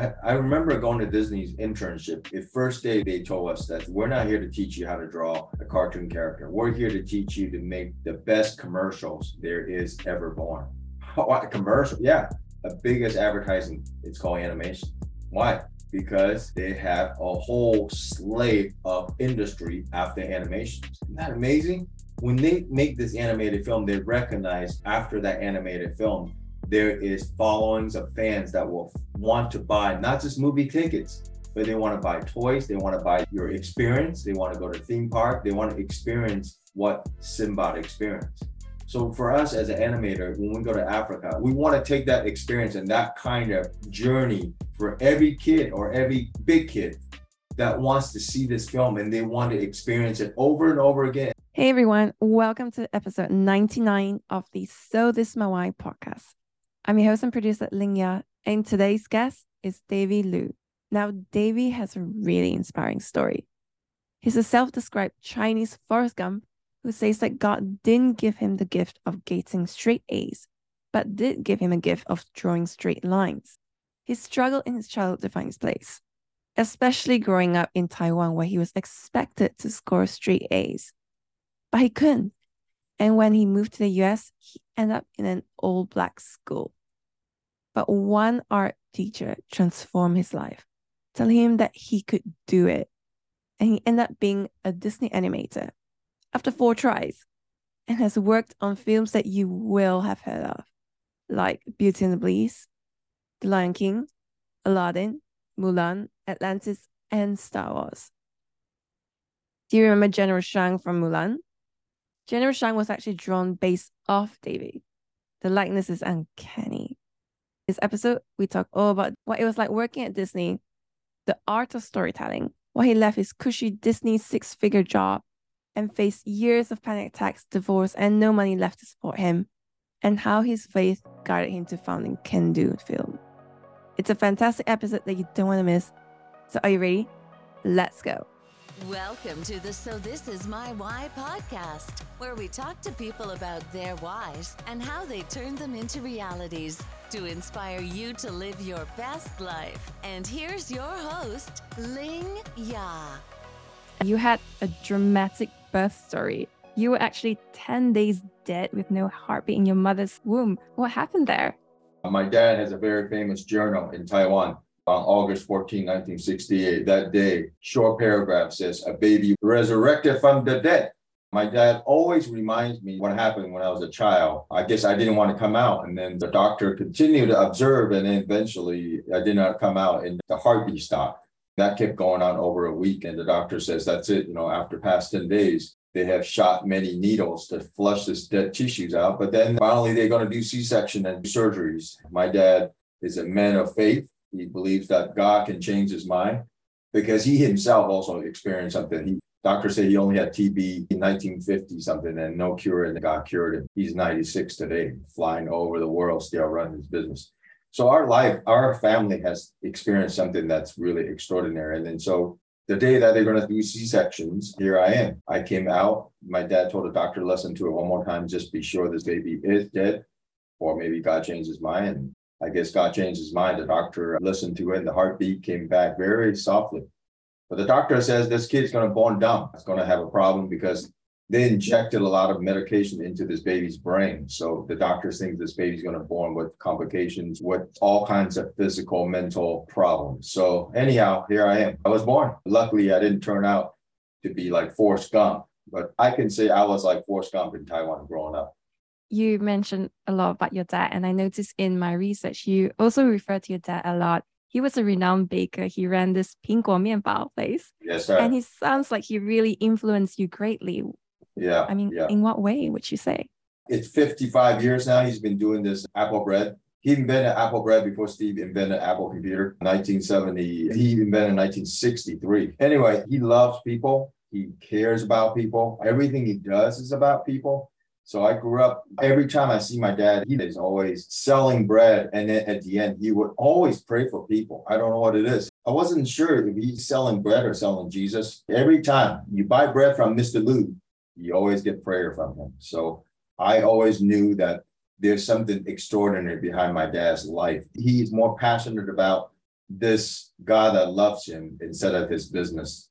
I, remember going to Disney's internship. The first day they told us that we're not here to teach you how to draw a cartoon character. We're here to teach you to make the best commercials there is ever born. What commercial? Yeah, the biggest advertising. It's called animation. Why? Because they have a whole slate of industry after animations. Isn't that amazing? When they make this animated film, they recognize after that animated film there is followings of fans that will want to buy not just movie tickets, but they want to buy toys, they want to buy your experience, they want to go to theme park, they want to experience what Simba experienced. So for us as an animator, when we go to Africa, we want to take that experience and that kind of journey for every kid or every big kid that wants to see this film and they want to experience it over and over again. Hey everyone, welcome to episode 99 of the So This Why podcast. I'm your host and producer, Lingya, and today's guest is Davy Lu. Now, Davy has a really inspiring story. He's a self described Chinese Forrest Gump who says that God didn't give him the gift of getting straight A's, but did give him a gift of drawing straight lines. He struggled in his childhood to find his place, especially growing up in Taiwan where he was expected to score straight A's. But he couldn't. And when he moved to the US, he ended up in an all black school. But one art teacher transformed his life, telling him that he could do it. And he ended up being a Disney animator after four tries and has worked on films that you will have heard of, like Beauty and the Beast, The Lion King, Aladdin, Mulan, Atlantis, and Star Wars. Do you remember General Shang from Mulan? General Shang was actually drawn based off David. The likeness is uncanny. This episode, we talk all about what it was like working at Disney, the art of storytelling, why he left his cushy Disney six figure job and faced years of panic attacks, divorce, and no money left to support him, and how his faith guided him to founding Can-Do Film. It's a fantastic episode that you don't want to miss. So, are you ready? Let's go. Welcome to the So This Is My Why podcast, where we talk to people about their whys and how they turn them into realities to inspire you to live your best life. And here's your host, Ling Ya. You had a dramatic birth story. You were actually 10 days dead with no heartbeat in your mother's womb. What happened there? Uh, my dad has a very famous journal in Taiwan on August 14, 1968. That day, short paragraph says, A baby resurrected from the dead. My dad always reminds me what happened when I was a child. I guess I didn't want to come out. And then the doctor continued to observe. And then eventually I did not come out and the heartbeat stopped. That kept going on over a week. And the doctor says, That's it. You know, after past 10 days, they have shot many needles to flush this dead tissues out. But then finally, they're going to do C section and surgeries. My dad is a man of faith. He believes that God can change his mind because he himself also experienced something. He doctors say he only had TB in 1950 something and no cure and got cured. And he's 96 today, flying over the world, still running his business. So our life, our family has experienced something that's really extraordinary. And then so the day that they're going to do C sections, here I am. I came out. My dad told the doctor, listen to it one more time, just be sure this baby is dead, or maybe God changed his mind. I guess God changed his mind. The doctor listened to it, and the heartbeat came back very softly. But the doctor says this kid's going to born dumb. It's going to have a problem because they injected a lot of medication into this baby's brain. So the doctors think this baby's going to born with complications, with all kinds of physical, mental problems. So anyhow, here I am. I was born. Luckily, I didn't turn out to be like Forrest Gump, but I can say I was like Forrest Gump in Taiwan growing up you mentioned a lot about your dad, and I noticed in my research you also refer to your dad a lot. He was a renowned baker. He ran this 苹果面包 place. Yes, sir. And he sounds like he really influenced you greatly. Yeah. I mean, yeah. in what way would you say? It's 55 years now. He's been doing this Apple bread. He invented Apple bread before Steve invented Apple computer. 1970. He invented 1963. Anyway, he loves people. He cares about people. Everything he does is about people. So I grew up, every time I see my dad, he is always selling bread. And then at the end, he would always pray for people. I don't know what it is. I wasn't sure if he's selling bread or selling Jesus. Every time you buy bread from Mr. Lu, you always get prayer from him. So I always knew that there's something extraordinary behind my dad's life. He's more passionate about this God that loves him instead of his business.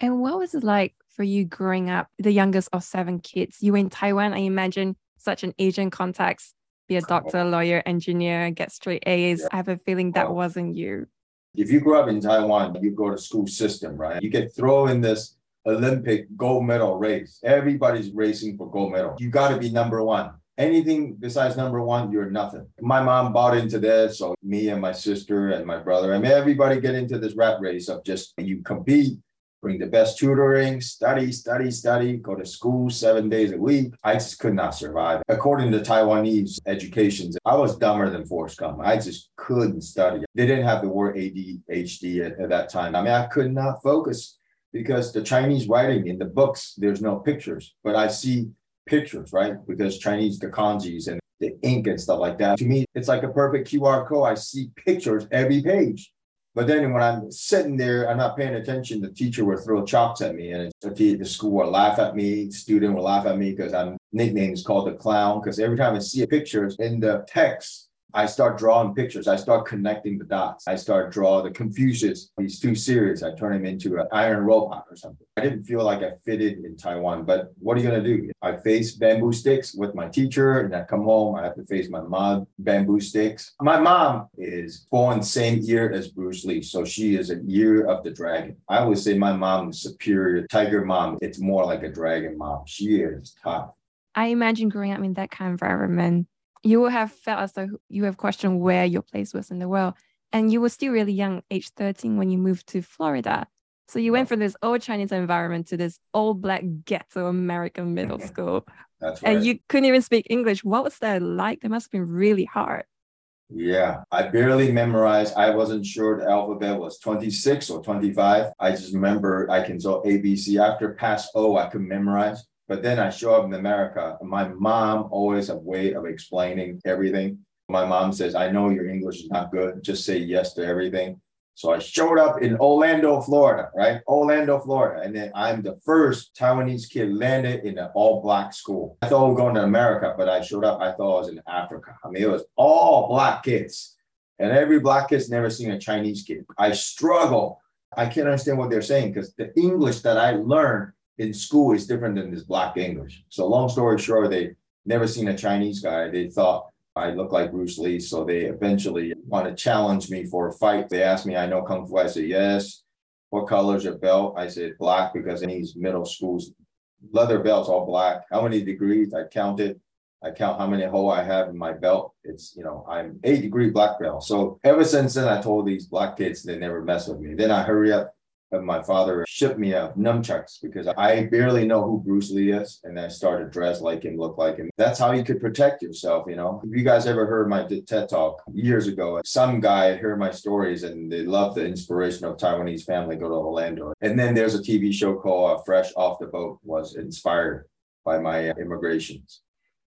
And what was it like for you growing up, the youngest of seven kids? You were in Taiwan, I imagine such an Asian context, be a doctor, lawyer, engineer, get straight A's. Yeah. I have a feeling that wasn't you. If you grew up in Taiwan, you go to school system, right? You get thrown in this Olympic gold medal race. Everybody's racing for gold medal. You got to be number one. Anything besides number one, you're nothing. My mom bought into this. So me and my sister and my brother, I mean, everybody get into this rat race of just you compete, bring the best tutoring, study, study, study, go to school seven days a week. I just could not survive. According to Taiwanese education, I was dumber than Forrest Gump. I just couldn't study. They didn't have the word ADHD at, at that time. I mean, I could not focus because the Chinese writing in the books, there's no pictures, but I see pictures, right? Because Chinese, the kanjis and the ink and stuff like that. To me, it's like a perfect QR code. I see pictures every page. But then when I'm sitting there, I'm not paying attention. The teacher will throw chalks at me, and the, school will laugh at me. Student will laugh at me because I'm nickname is called the clown. Because every time I see a picture in the text, I start drawing pictures. I start connecting the dots. I start draw the Confucius. He's too serious. I turn him into an iron robot or something. I didn't feel like I fitted in Taiwan. But what are you gonna do? I face bamboo sticks with my teacher, and I come home. I have to face my mom bamboo sticks. My mom is born same year as Bruce Lee, so she is a year of the dragon. I would say my mom is superior. Tiger mom, it's more like a dragon mom. She is tough. I imagine growing up in that kind of environment, you will have felt as though you have questioned where your place was in the world. And you were still really young, age 13, when you moved to Florida. So you went from this old Chinese environment to this old black ghetto American middle school. That's right. And you couldn't even speak English. What was that like? That must have been really hard. Yeah, I barely memorized. I wasn't sure the alphabet was 26 or 25. I just remember I can so ABC. After past O, I could memorize. But then I show up in America. My mom always a way of explaining everything. My mom says, I know your English is not good. Just say yes to everything. So I showed up in Orlando, Florida, right? Orlando, Florida. And then I'm the first Taiwanese kid landed in an all black school. I thought we were going to America, but I showed up. I thought I was in Africa. I mean, it was all black kids. And every black kid's never seen a Chinese kid. I struggle. I can't understand what they're saying because the English that I learned in school is different than this black English. So long story short, they never seen a Chinese guy. They thought I look like Bruce Lee. So they eventually want to challenge me for a fight. They asked me, I know Kung Fu. I said, yes. What color is your belt? I said, black, because in these middle schools, leather belts all black. How many degrees? I counted. I count how many hole I have in my belt. It's, you know, I'm eight degree black belt. So ever since then, I told these black kids they never mess with me. Then I hurry up my father shipped me a nunchucks because I barely know who Bruce Lee is. And I started dress like him, look like him. That's how you could protect yourself, you know. If you guys ever heard my TED talk years ago, some guy heard my stories and they loved the inspiration of Taiwanese family go to Orlando. And then there's a TV show called uh, Fresh Off the Boat was inspired by my uh, immigrations.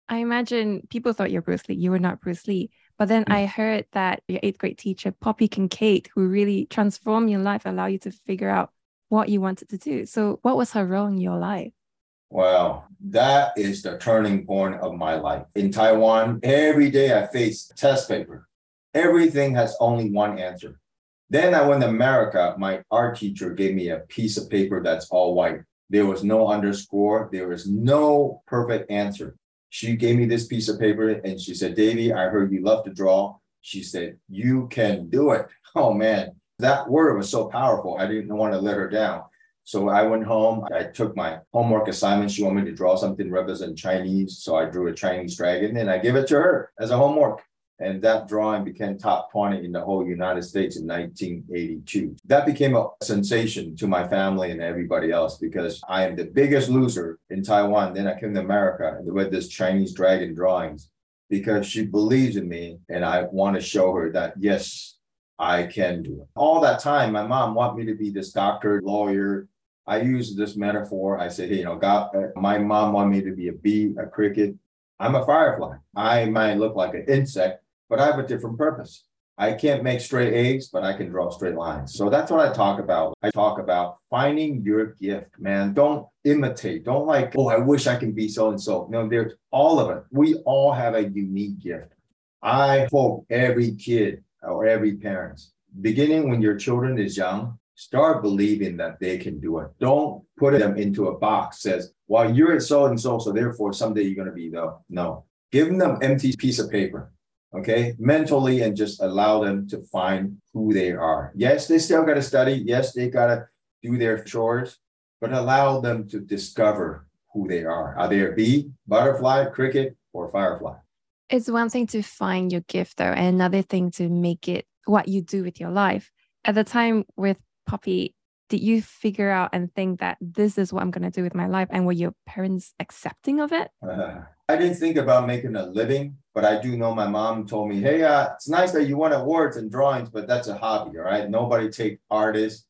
I imagine people thought you're Bruce Lee. You were not Bruce Lee. But then Mm. I heard that your eighth grade teacher, Poppy Kincaid, who really transformed your life, allowed you to figure out what you wanted to do. So, what was her role in your life? Wow, that is the turning point of my life. In Taiwan, every day I face test paper. Everything has only one answer. Then I went to America. My art teacher gave me a piece of paper that's all white. There was no underscore. There was no perfect answer. She gave me this piece of paper and she said, Davey, I heard you love to draw. She said, You can do it. Oh man, that word was so powerful. I didn't want to let her down. So I went home. I took my homework assignment. She wanted me to draw something represent Chinese. So I drew a Chinese dragon and I give it to her as a homework. And that drawing became top 20 in the whole United States in 1982. That became a sensation to my family and everybody else because I am the biggest loser in Taiwan. Then I came to America and with this Chinese dragon drawings because she believes in me and I want to show her that, yes, I can do it. All that time, my mom wanted me to be this doctor, lawyer. I use this metaphor. I said, hey, you know, God, uh, my mom wanted me to be a bee, a cricket. I'm a firefly. I might look like an insect, but I have a different purpose. I can't make straight A's, but I can draw straight lines. So that's what I talk about. I talk about finding your gift, man. Don't imitate. Don't like, oh, I wish I can be so and so. No, there's all of it. We all have a unique gift. I hope every kid or every parent beginning when your children is young, start believing that they can do it. Don't put them into a box says, well, you're at so and so, so therefore someday you're going to be though. No, give them empty piece of paper, okay, mentally, and just allow them to find who they are. Yes, they still got to study. Yes, they got to do their chores, but allow them to discover who they are. Are they a bee, butterfly, cricket, or firefly? It's one thing to find your gift, though, and another thing to make it what you do with your life. At the time with Poppy, did you figure out and think that this is what I'm going to do with my life? And were your parents accepting of it? Uh, I didn't think about making a living, but I do know my mom told me, hey, uh, it's nice that you won awards and drawings, but that's a hobby, all right? Nobody take artists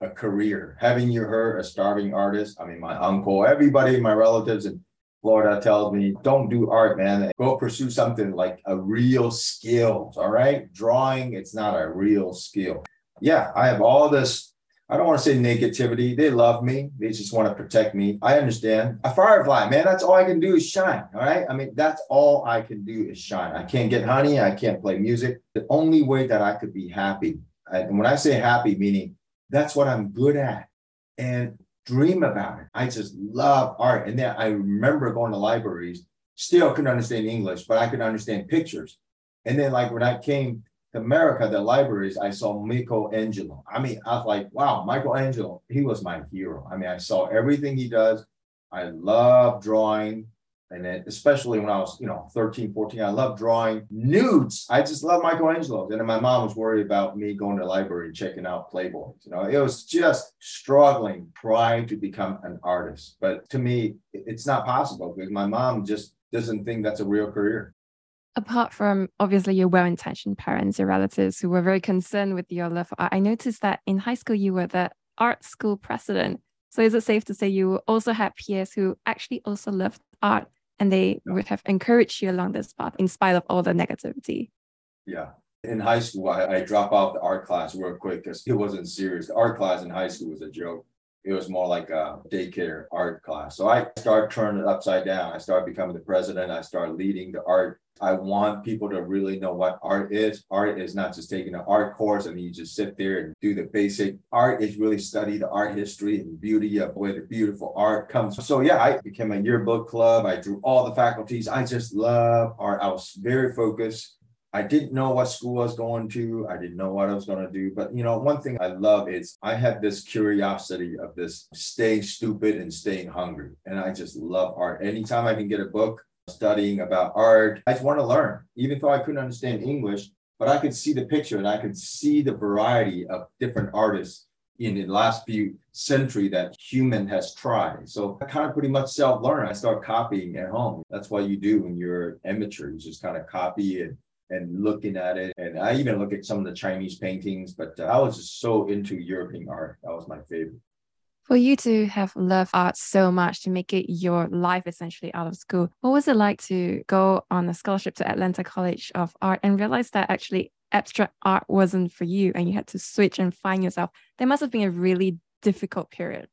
a career. Having you heard a starving artist, I mean, my uncle, everybody, my relatives in Florida tells me, don't do art, man. Go pursue something like a real skill. All right. Drawing, it's not a real skill. Yeah, I have all this. I don't want to say negativity. They love me. They just want to protect me. I understand. A firefly, man, that's all I can do is shine. All right. I mean, that's all I can do is shine. I can't get honey. I can't play music. The only way that I could be happy, and when I say happy, meaning that's what I'm good at and dream about it. I just love art. And then I remember going to libraries, still couldn't understand English, but I could understand pictures. And then, like, when I came America, the libraries, I saw Michelangelo. I mean, I was like, wow, Michelangelo, he was my hero. I mean, I saw everything he does. I love drawing. And then, especially when I was, you know, 13, 14, I love drawing nudes. I just love Michelangelo. And then my mom was worried about me going to the library and checking out Playboy. You know, it was just struggling, trying to become an artist. But to me, it's not possible because my mom just doesn't think that's a real career. Apart from obviously your well intentioned parents, your relatives who were very concerned with your love for art, I noticed that in high school you were the art school president. So is it safe to say you also had peers who actually also loved art and they yeah. would have encouraged you along this path in spite of all the negativity. Yeah. In high school, I, I dropped off the art class real quick because it wasn't serious. The art class in high school was a joke. It was more like a daycare art class. So I started turning it upside down. I started becoming the president. I started leading the art I want people to really know what art is. Art is not just taking an art course and you just sit there and do the basic. Art is really study the art history and beauty of where the beautiful art comes. So yeah, I became a yearbook club. I drew all the faculties. I just love art. I was very focused. I didn't know what school I was going to. I didn't know what I was going to do. But you know, one thing I love is I have this curiosity of this staying stupid and staying hungry. And I just love art. Anytime I can get a book, studying about art. I just want to learn, even though I couldn't understand English, but I could see the picture and I could see the variety of different artists in the last few century that human has tried. So I kind of pretty much self-learn. I start copying at home. That's what you do when you're amateur. You just kind of copy it and looking at it. And I even look at some of the Chinese paintings, but uh, I was just so into European art. That was my favorite for you to have loved art so much to make it your life essentially out of school, what was it like to go on a scholarship to Atlanta College of Art and realize that actually abstract art wasn't for you and you had to switch and find yourself? That must have been a really difficult period.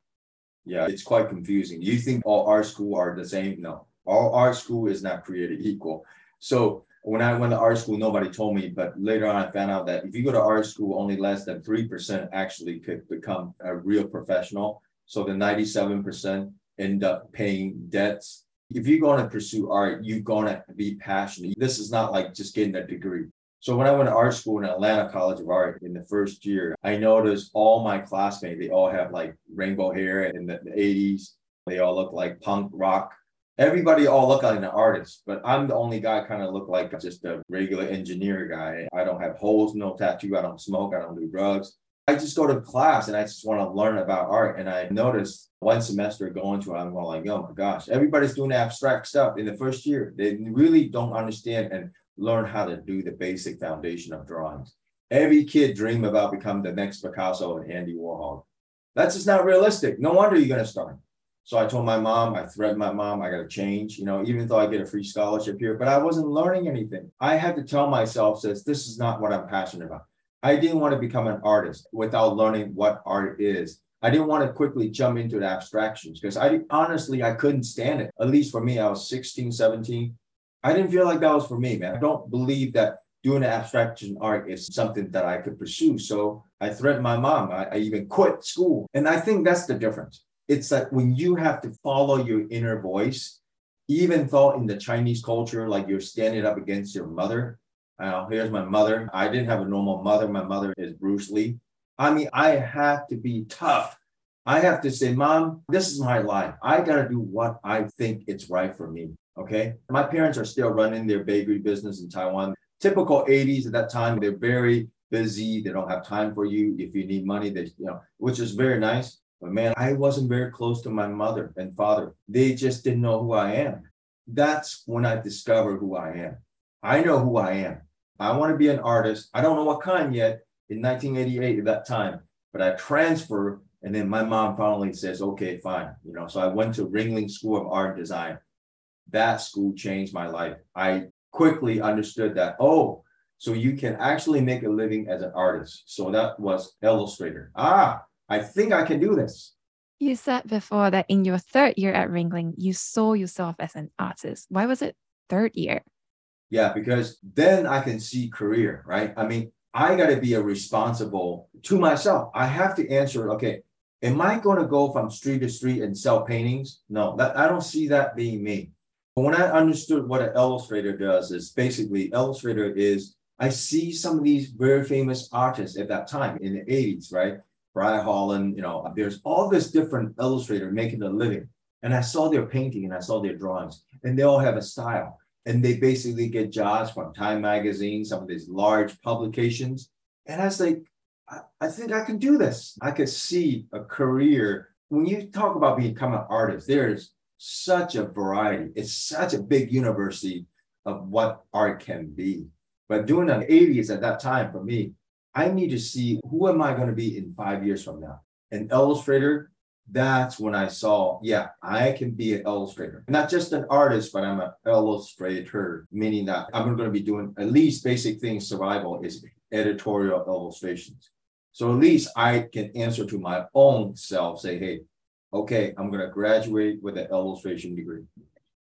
Yeah, it's quite confusing. You think all art school are the same? No, all art school is not created equal. So when I went to art school, nobody told me, but later on I found out that if you go to art school, only less than 3% actually could become a real professional. So the 97% end up paying debts. If you're going to pursue art, you're going to be passionate. This is not like just getting a degree. So when I went to art school in Atlanta College of Art in the first year, I noticed all my classmates, they all have like rainbow hair in the 80s. They all look like punk rock everybody all look like an artist, but I'm the only guy kind of look like just a regular engineer guy. I don't have holes, no tattoo, I don't smoke, I don't do drugs. I just go to class and I just want to learn about art. And I noticed one semester going to it, I'm going like, oh my gosh, everybody's doing abstract stuff in the first year. They really don't understand and learn how to do the basic foundation of drawings. Every kid dream about becoming the next Picasso and Andy Warhol. That's just not realistic. No wonder you're going to start. So I told my mom, I threatened my mom, I got to change, you know, even though I get a free scholarship here, but I wasn't learning anything. I had to tell myself, says, this is not what I'm passionate about. I didn't want to become an artist without learning what art is. I didn't want to quickly jump into the abstractions because I honestly, I couldn't stand it. At least for me, I was 16, 17. I didn't feel like that was for me, man. I don't believe that doing abstraction art is something that I could pursue. So I threatened my mom. I, I even quit school. And I think that's the difference. It's like when you have to follow your inner voice, even though in the Chinese culture, like you're standing up against your mother. Uh, here's my mother. I didn't have a normal mother. My mother is Bruce Lee. I mean, I have to be tough. I have to say, Mom, this is my life. I got to do what I think it's right for me. Okay. My parents are still running their bakery business in Taiwan. Typical 80s at that time, they're very busy. They don't have time for you. If you need money, they, you know, which is very nice. But man, I wasn't very close to my mother and father. They just didn't know who I am. That's when I discovered who I am. I know who I am. I want to be an artist. I don't know what kind yet in 1988 at that time, but I transferred. And then my mom finally says, okay, fine. You know, so I went to Ringling School of Art and Design. That school changed my life. I quickly understood that, oh, so you can actually make a living as an artist. So that was illustrator. Ah, I think I can do this. You said before that in your third year at Ringling, you saw yourself as an artist. Why was it third year? Yeah, because then I can see career, right? I mean, I got to be a responsible to myself. I have to answer, okay, am I going to go from street to street and sell paintings? No, that, I don't see that being me. But when I understood what an illustrator does, is basically illustrator is I see some of these very famous artists at that time in the 80s, right? Brad Holland, you know, there's all this different illustrator making a living. And I saw their painting and I saw their drawings, and they all have a style. And they basically get jobs from Time Magazine, some of these large publications. And I was like, I, I think I can do this. I could see a career. When you talk about becoming an artist, there's such a variety. It's such a big university of what art can be. But doing an 80s at that time for me, I need to see who am I going to be in five years from now. An illustrator, that's when I saw, yeah, I can be an illustrator. Not just an artist, but I'm an illustrator, meaning that I'm going to be doing at least basic things. Survival is editorial illustrations. So at least I can answer to my own self, say, hey, okay, I'm going to graduate with an illustration degree.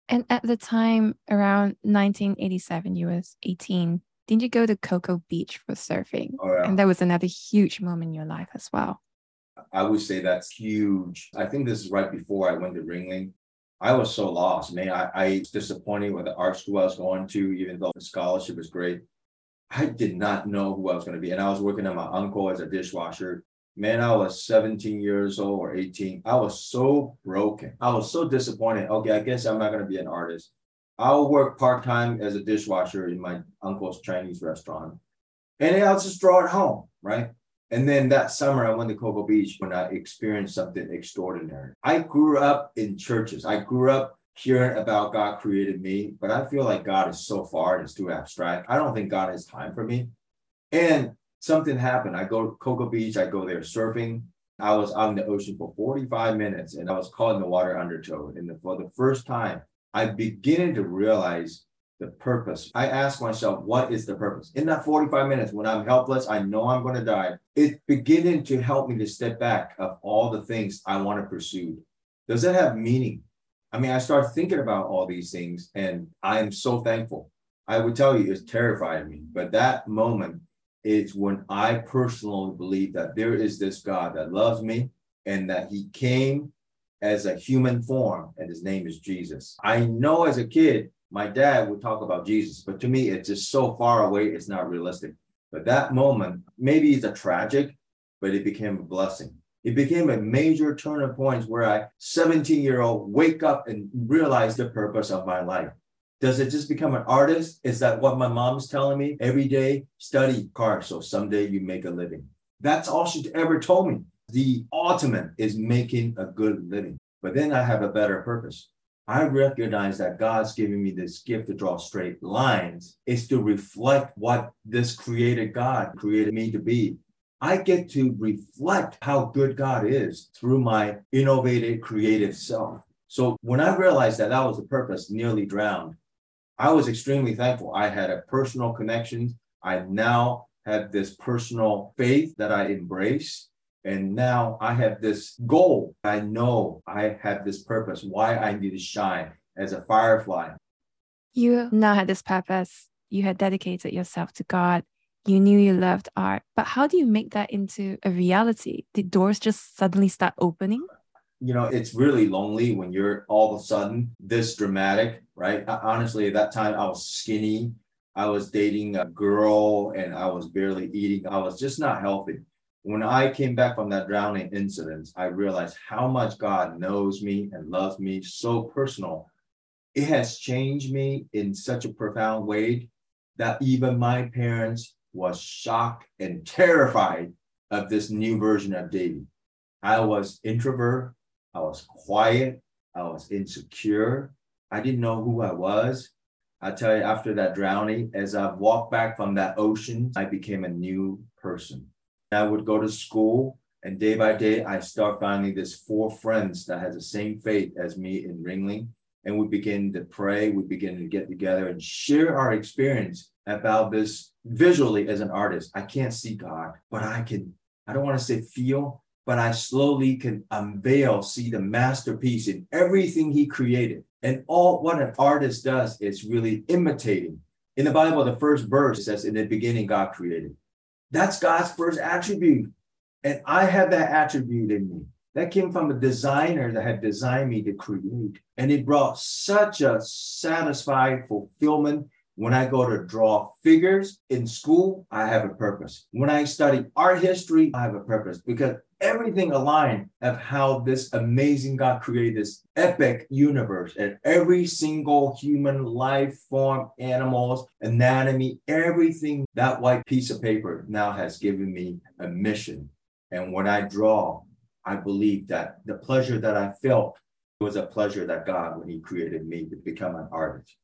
And at the time, around 1987, you was 18. Didn't you go to Cocoa Beach for surfing? Oh, yeah. And that was another huge moment in your life as well. I would say that's huge. I think this is right before I went to Ringling. I was so lost, man. I, I was disappointed with the art school I was going to, even though the scholarship was great. I did not know who I was going to be. And I was working at my uncle as a dishwasher. Man, I was 17 years old or 18. I was so broken. I was so disappointed. Okay, I guess I'm not going to be an artist. I'll work part time as a dishwasher in my uncle's Chinese restaurant. And I'll just draw at home, right? And then that summer, I went to Cocoa Beach when I experienced something extraordinary. I grew up in churches. I grew up hearing about God created me, but I feel like God is so far, it's too abstract. I don't think God has time for me. And something happened. I go to Cocoa Beach, I go there surfing. I was out in the ocean for 45 minutes and I was caught in the water undertow. And for the first time, I beginning to realize the purpose. I ask myself, what is the purpose? In that 45 minutes, when I'm helpless, I know I'm going to die. It's beginning to help me to step back of all the things I want to pursue. Does it have meaning? I mean, I start thinking about all these things and I am so thankful. I would tell you it's terrifying me, but that moment is when I personally believe that there is this God that loves me and that he came as a human form and his name is Jesus. I know as a kid, my dad would talk about Jesus, but to me, it's just so far away, it's not realistic. But that moment, maybe it's a tragic, but it became a blessing. It became a major turning point where I, 17 year old, wake up and realize the purpose of my life. Does it just become an artist? Is that what my mom's telling me? Every day, study cars so someday you make a living. That's all she ever told me. The ultimate is making a good living. But then I have a better purpose. I recognize that God's giving me this gift to draw straight lines is to reflect what this created God created me to be. I get to reflect how good God is through my innovative, creative self. So when I realized that that was the purpose, nearly drowned, I was extremely thankful. I had a personal connection. I now have this personal faith that I embrace. And now I have this goal. I know I have this purpose, why I need to shine as a firefly. You now had this purpose you had dedicated yourself to God. You knew you loved art, but how do you make that into a reality? Did doors just suddenly start opening? You know, it's really lonely when you're all of a sudden this dramatic, right? Honestly, at that time, I was skinny. I was dating a girl and I was barely eating. I was just not healthy. When I came back from that drowning incident, I realized how much God knows me and loves me so personal. It has changed me in such a profound way that even my parents was shocked and terrified of this new version of David. I was introvert, I was quiet, I was insecure, I didn't know who I was. I tell you, after that drowning, as I walked back from that ocean, I became a new person. I would go to school, and day by day, I start finding this four friends that has the same faith as me in Ringling. And we begin to pray, we begin to get together and share our experience about this visually as an artist. I can't see God, but I can, I don't want to say feel, but I slowly can unveil, see the masterpiece in everything he created. And all what an artist does is really imitating. In the Bible, the first verse says, In the beginning, God created. That's God's first attribute. And I have that attribute in me. That came from a designer that had designed me to create. And it brought such a satisfied fulfillment. When I go to draw figures in school, I have a purpose. When I study art history, I have a purpose because everything aligned of how this amazing God created this epic universe and every single human life form, animals, anatomy, everything, that white piece of paper now has given me a mission. And when I draw, I believe that the pleasure that I felt was a pleasure that God, when He created me to become an artist.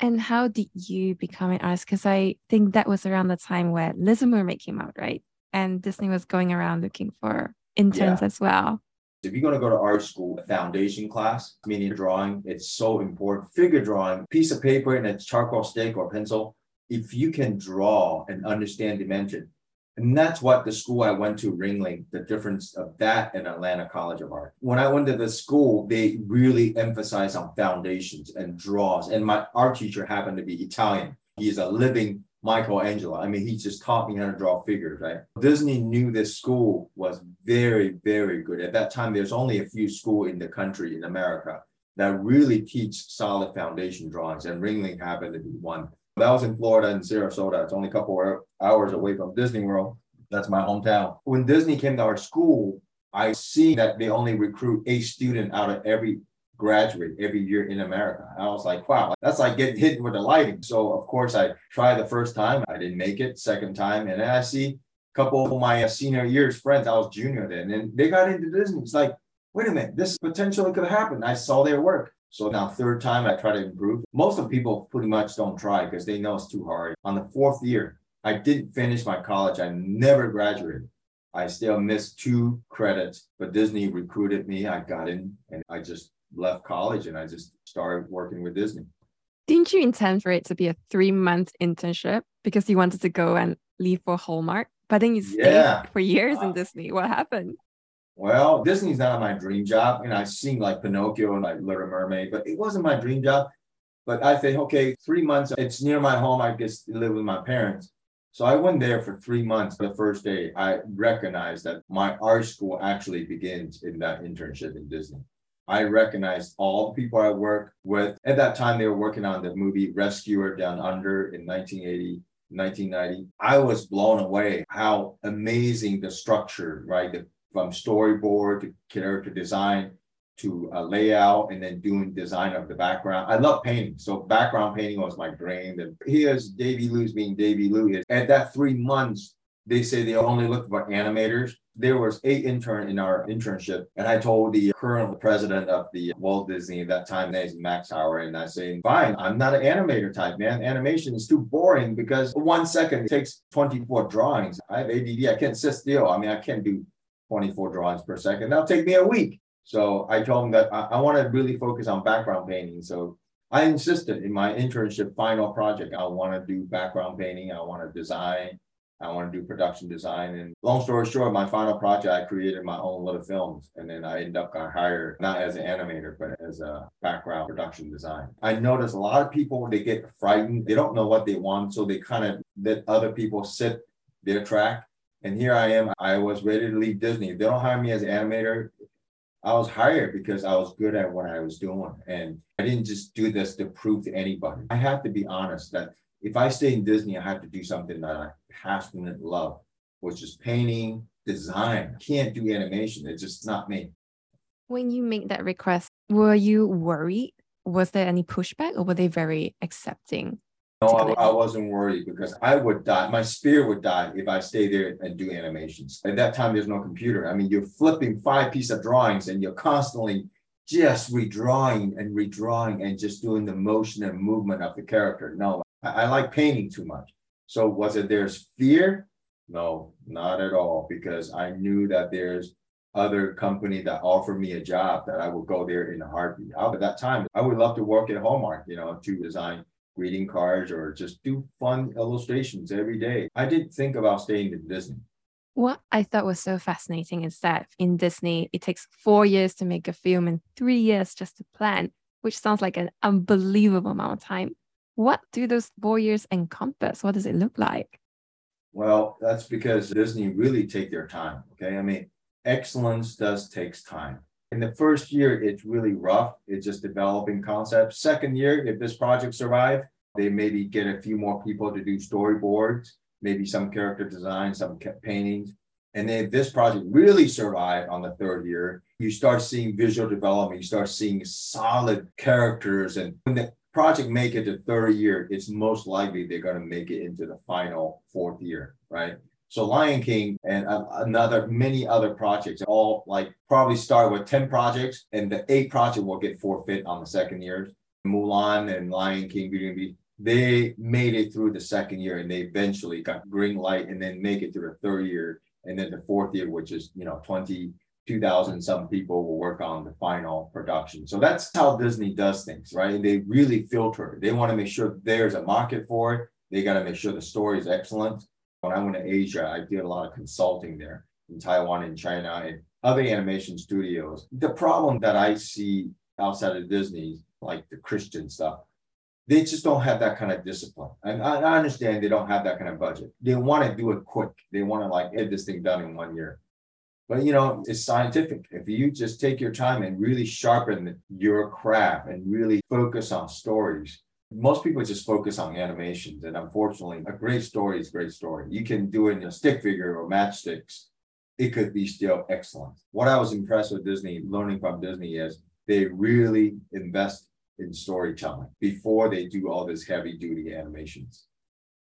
And how did you become an artist? Because I think that was around the time where Mermaid came out, right? And Disney was going around looking for interns yeah. as well. If you're going to go to art school, foundation class, meaning drawing, it's so important. Figure drawing, piece of paper and a charcoal stick or pencil. If you can draw and understand dimension, and that's what the school I went to, Ringling, the difference of that and Atlanta College of Art. When I went to the school, they really emphasize on foundations and draws. And my art teacher happened to be Italian. He's a living Michelangelo. I mean, he just taught me how to draw figures, right? Disney knew this school was very, very good. At that time, there's only a few schools in the country, in America, that really teach solid foundation drawings, and Ringling happened to be one. That was in Florida in Sarasota. It's only a couple hours away from Disney World. That's my hometown. When Disney came to our school, I see that they only recruit a student out of every graduate every year in America. I was like, wow, that's like getting hit with the lighting. So of course I tried the first time, I didn't make it. Second time, and then I see a couple of my senior years friends. I was junior then, and they got into Disney. It's like, wait a minute, this potentially could happen. I saw their work. So now third time I try to improve. Most of people pretty much don't try because they know it's too hard. On the fourth year, I didn't finish my college. I never graduated. I still missed two credits, but Disney recruited me. I got in and I just left college and I just started working with Disney. Didn't you intend for it to be a three month internship because you wanted to go and leave for Hallmark? But then you stayed yeah. for years in uh, Disney. What happened? Well, Disney's not my dream job. And I've seen like Pinocchio and like Little Mermaid, but it wasn't my dream job. But I think, okay, three months, it's near my home. I guess live with my parents. So I went there for three months. The first day, I recognized that my art school actually begins in that internship in Disney. I recognized all the people I worked with. At that time, they were working on the movie Rescuer Down Under in 1980. 1990, I was blown away how amazing the structure, right? The, from storyboard to character design to layout and then doing design of the background. I love painting. So background painting was my dream. And here's Davy Lu's being Davy Lu. At that three months, they say they only look for animators. There was eight intern in our internship and i told the current president of the walt disney at that time name is max howard and i say fine i'm not an animator type man. Animation is too boring because one second takes 24 drawings. I have add i can't sit still. I mean i can't do 24 drawings per second. That'll take me a week. So i told him that i, I want to really focus on background painting. So I insisted in my internship final project, I want to do background painting. I want to design I want to do production design. And long story short, my final project, I created my own little films. And then I ended up got hired, not as an animator, but as a background production design. I notice a lot of people, they get frightened. They don't know what they want. So they kind of let other people sit their track. And here I am. I was ready to leave Disney. They don't hire me as an animator, I was hired because I was good at what I was doing. And I didn't just do this to prove to anybody. I have to be honest that if I stay in Disney, I have to do something that I passionately love, which is painting, design. I can't do animation. It's just not me. When you make that request, were you worried? Was there any pushback or were they very accepting? No, I, I, wasn't worried because I would die. My spirit would die if I stay there and do animations. At that time, there's no computer. I mean, you're flipping five piece of drawings and you're constantly just redrawing and redrawing and just doing the motion and movement of the character. No, I, I like painting too much. So was it there's fear? No, not at all, because I knew that there's other company that offered me a job that I would go there in a heartbeat. At that time, I would love to work at Hallmark, you know, to design greeting cards or just do fun illustrations every day. I didn't think about staying in Disney. What I thought was so fascinating is that in Disney, it takes four years to make a film and three years just to plan, which sounds like an unbelievable amount of time. What do those four years encompass? What does it look like? Well, that's because Disney really take their time. Okay. I mean, excellence does takes time. In the first year, it's really rough. It's just developing concepts. Second year, if this project survive, they maybe get a few more people to do storyboards, maybe some character design, some paintings. And then if this project really survive on the third year, you start seeing visual development, you start seeing solid characters. And when the project make it to third year, it's most likely they're going to make it into the final fourth year, right? So Lion King and another many other projects all like probably start with 10 projects and the eight project will get forfeit on the second year. Mulan and Lion King, Beauty they made it through the second year and they eventually got green light and then make it through the third year and then the fourth year, which is, you know, 20, 2000 some people will work on the final production. So that's how Disney does things, right? They really filter. They want to make sure there's a market for it. They got to make sure the story is excellent. When I went to Asia, I did a lot of consulting there in Taiwan and China and other animation studios. The problem that I see outside of Disney, like the Christian stuff, they just don't have that kind of discipline. And I understand they don't have that kind of budget. They want to do it quick. They want to like get this thing done in one year. But you know, it's scientific. If you just take your time and really sharpen your craft and really focus on stories, most people just focus on animations. And unfortunately, a great story is a great story. You can do it in a stick figure or matchsticks. It could be still excellent. What I was impressed with Disney, learning from Disney, is they really invest in storytelling before they do all this heavy duty animations.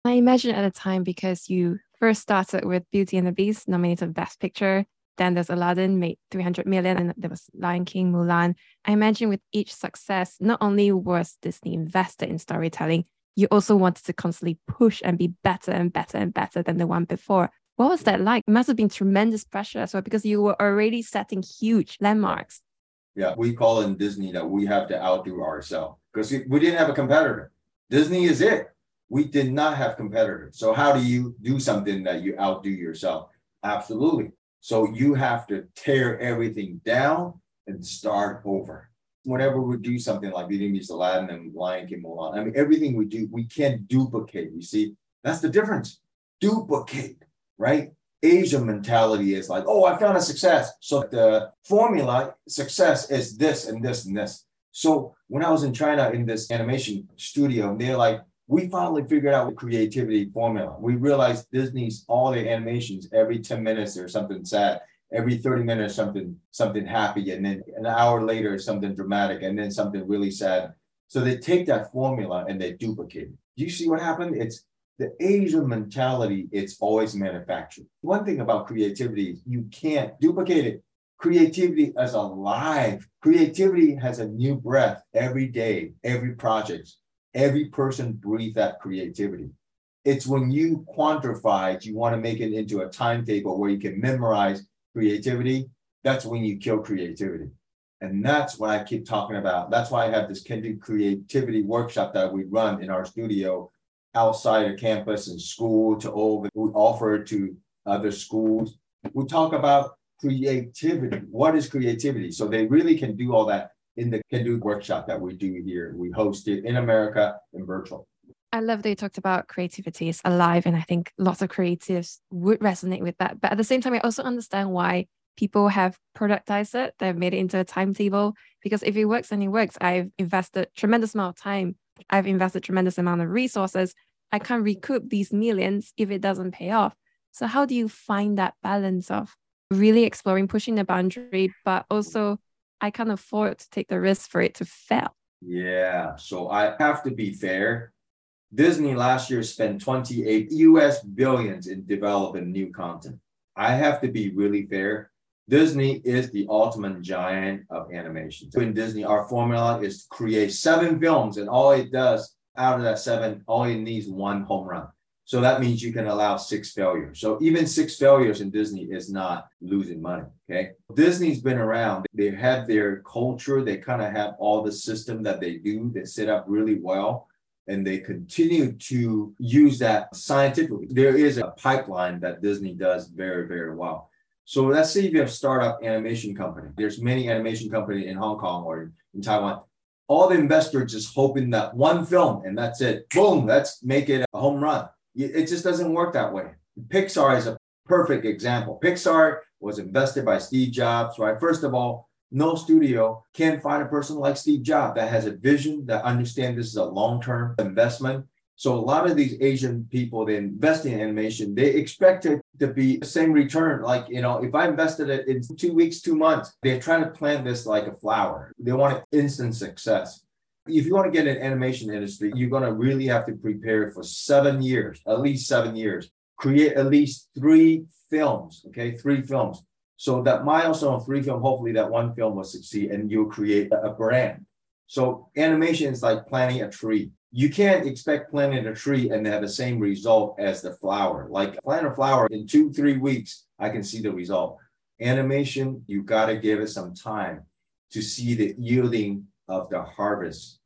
I imagine at the time because you first started with Beauty and the Beast, nominated Best Picture, then there's Aladdin, made 300 million, and there was Lion King, Mulan. I imagine with each success, not only was Disney invested in storytelling, you also wanted to constantly push and be better and better and better than the one before. What was that like? It must have been tremendous pressure as well because you were already setting huge landmarks. Yeah, we call in Disney that we have to outdo ourselves because we didn't have a competitor. Disney is it. We did not have competitors. So how do you do something that you outdo yourself? Absolutely. So you have to tear everything down and start over. Whenever we do something like Beauty Meets Aladdin and Lion King Mulan, I mean, everything we do, we can't duplicate. You see, that's the difference. Duplicate, right? Asian mentality is like, oh, I found a success. So the formula success is this and this and this. So when I was in China in this animation studio, they're like, we finally figured out the creativity formula. We realized Disney's all their animations every 10 minutes there's something sad, every 30 minutes something something happy, and then an hour later something dramatic, and then something really sad. So they take that formula and they duplicate it. Do you see what happened? It's the Asian mentality, it's always manufactured. One thing about creativity, you can't duplicate it. Creativity is alive. Creativity has a new breath every day, every project every person breathe that creativity. It's when you quantify it, you want to make it into a timetable where you can memorize creativity. That's when you kill creativity. And that's what I keep talking about. That's why I have this Kindred Creativity workshop that we run in our studio outside of campus and school to over, we offer to other schools. We talk about creativity. What is creativity? So they really can do all that in the Can Do workshop that we do here. We host it in America and virtual. I love that you talked about creativity is alive, and I think lots of creatives would resonate with that. But at the same time, I also understand why people have productized it, they've made it into a timetable. Because if it works, then it works. I've invested tremendous amount of time, I've invested tremendous amount of resources. I can't recoup these millions if it doesn't pay off. So how do you find that balance of really exploring, pushing the boundary, but also I can't afford to take the risk for it to fail? Yeah. So I have to be fair. Disney last year spent 28 US billions in developing new content. I have to be really fair. Disney is the ultimate giant of animation. In Disney, our formula is to create seven films, and all it does out of that seven, all it needs one home run. So that means you can allow six failures. So even six failures in Disney is not losing money. Okay. Disney's been around. They have their culture. They kind of have all the system that they do. They set up really well. And they continue to use that scientifically. There is a pipeline that Disney does very, very well. So let's say if you have a startup animation company. There's many animation company in Hong Kong or in Taiwan all the investors just hoping that one film and that's it. Boom, let's make it a home run. It just doesn't work that way. Pixar is a perfect example. Pixar was invested by Steve Jobs, right? First of all, no studio can find a person like Steve Jobs that has a vision that understands this is a long-term investment. So a lot of these Asian people, they invest in animation, they expect it to be the same return. Like, you know, if I invested it in two weeks, two months, they're trying to plant this like a flower. They want instant success if you want to get an animation industry, you're going to really have to prepare for seven years, at least seven years, create at least three films, okay, three films. So that milestone of three film, hopefully that one film will succeed and you'll create a brand. So animation is like planting a tree. You can't expect planting a tree and have the same result as the flower. Like plant a flower in two, three weeks, I can see the result. Animation, you got to give it some time to see the yielding of the harvest.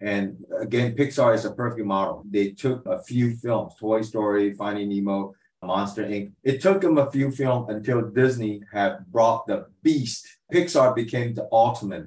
And again, Pixar is a perfect model. They took a few films, Toy Story, Finding Nemo, Monster Inc. It took them a few films until Disney had brought the beast. Pixar became the ultimate,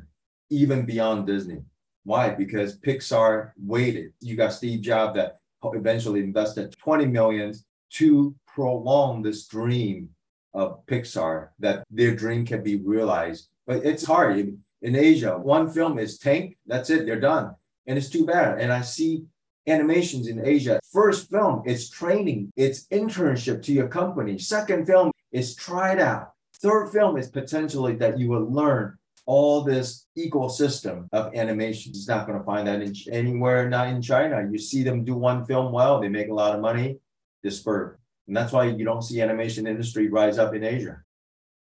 even beyond Disney. Why? Because Pixar waited. You got Steve Jobs that eventually invested 20 millions to prolong this dream of Pixar, that their dream can be realized. But it's hard in Asia, one film is Tank, that's it, they're done. And it's too bad. And I see animations in Asia. First film, it's training, it's internship to your company. Second film is tried out. Third film is potentially that you will learn all this ecosystem of animation. It's not going to find that in, anywhere, not in China. You see them do one film well, they make a lot of money, disperse. And that's why you don't see animation industry rise up in Asia.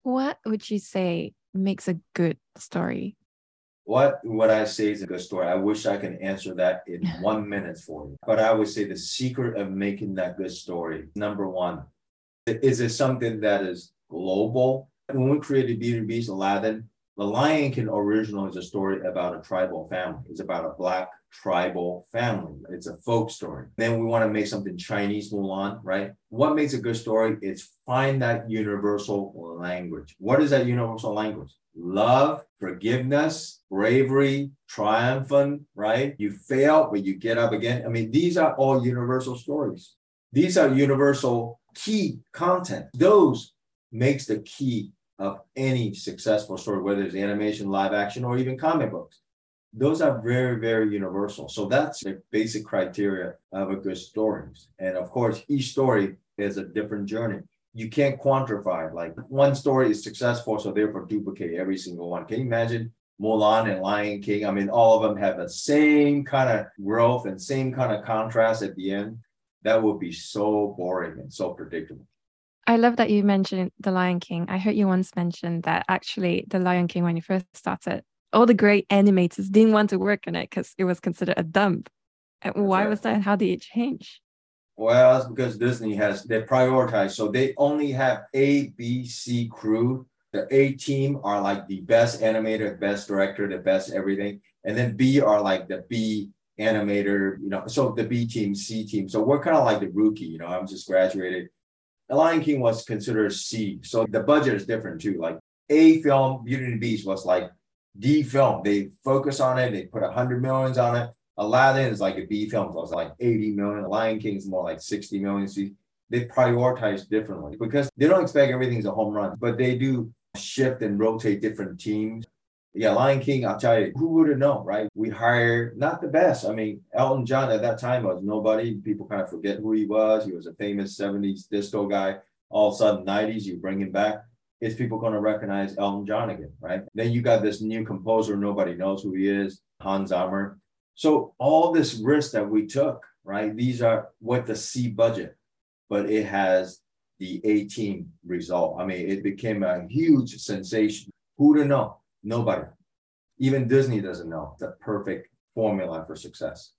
What would you say makes a good story? What what I say is a good story. I wish I can answer that in one minute for you. But I would say the secret of making that good story, number one, is it something that is global? When we created Beauty and Beast Aladdin, the Lion King original is a story about a tribal family. It's about a black tribal family. It's a folk story. Then we want to make something Chinese Mulan, right? What makes a good story is find that universal language. What is that universal language? Love, forgiveness, bravery, triumphant, right? You fail, but you get up again. I mean, these are all universal stories. These are universal key content. Those makes the key of any successful story, whether it's animation, live action, or even comic books those are very, very universal. So that's the basic criteria of a good story. And of course, each story is a different journey. You can't quantify like one story is successful, so therefore duplicate every single one. Can you imagine Mulan and Lion King? I mean, all of them have the same kind of growth and same kind of contrast at the end. That would be so boring and so predictable. I love that you mentioned The Lion King. I heard you once mention that actually The Lion King, when you first started, all the great animators didn't want to work on it because it was considered a dump. And why was that? How did it change? Well, that's because Disney has they prioritize. So they only have A, B, C crew. The A team are like the best animator, best director, the best everything. And then B are like the B animator, you know, so the B team, C team. So we're kind of like the rookie, you know, I'm just graduated. The Lion King was considered C. So the budget is different too. Like A film, Beauty and the Beast was like D film. They focus on it, they put a hundred millions on it. Aladdin is like a B film, so it's like 80 million. Lion King is more like 60 million. So they prioritize differently because they don't expect everything's a home run, but they do shift and rotate different teams. Yeah, Lion King, I'll tell you, who would have known, right? We hired not the best. I mean, Elton John at that time was nobody. People kind of forget who he was. He was a famous 70s disco guy. All of a sudden, 90s, you bring him back. Is people going to recognize Elton John again, right? Then you got this new composer, nobody knows who he is, Hans Zimmer. So all this risk that we took, right? These are what the C budget, but it has the A team result. I mean, it became a huge sensation. Who to know? Nobody. Even Disney doesn't know the perfect formula for success.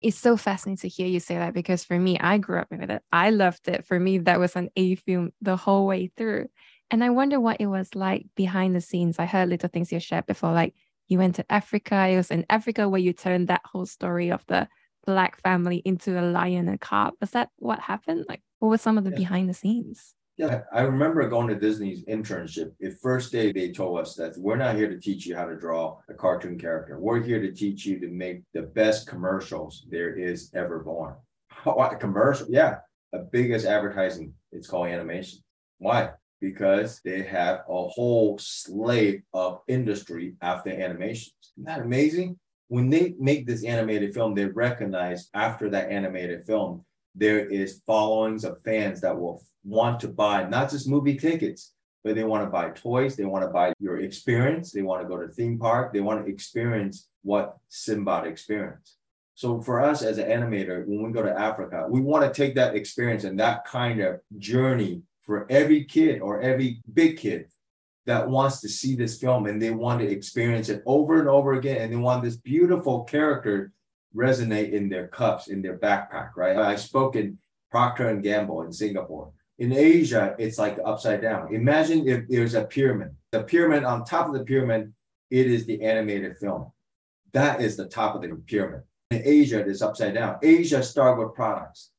It's so fascinating to hear you say that because for me, I grew up with it. I loved it. For me, that was an A film the whole way through. And I wonder what it was like behind the scenes. I heard little things you shared before, like you went to Africa. It was in Africa where you turned that whole story of the black family into a lion and calf. Was that what happened? Like, what were some of the behind the scenes? Yeah, I remember going to Disney's internship. The first day they told us that we're not here to teach you how to draw a cartoon character. We're here to teach you to make the best commercials there is ever born. What commercial? Yeah, the biggest advertising. It's called animation. Why? Because they have a whole slate of industry after animations. Isn't that amazing? When they make this animated film, they recognize after that animated film there is followings of fans that will want to buy not just movie tickets, but they want to buy toys, they want to buy your experience, they want to go to theme park, they want to experience what Simba experienced. So for us as an animator, when we go to Africa, we want to take that experience and that kind of journey for every kid or every big kid that wants to see this film and they want to experience it over and over again and they want this beautiful character resonate in their cups, in their backpack, right? I spoke in Procter and Gamble in Singapore. In Asia, it's like upside down. Imagine if there's a pyramid. The pyramid on top of the pyramid, it is the animated film. That is the top of the pyramid. In Asia, it is upside down. Asia start with products,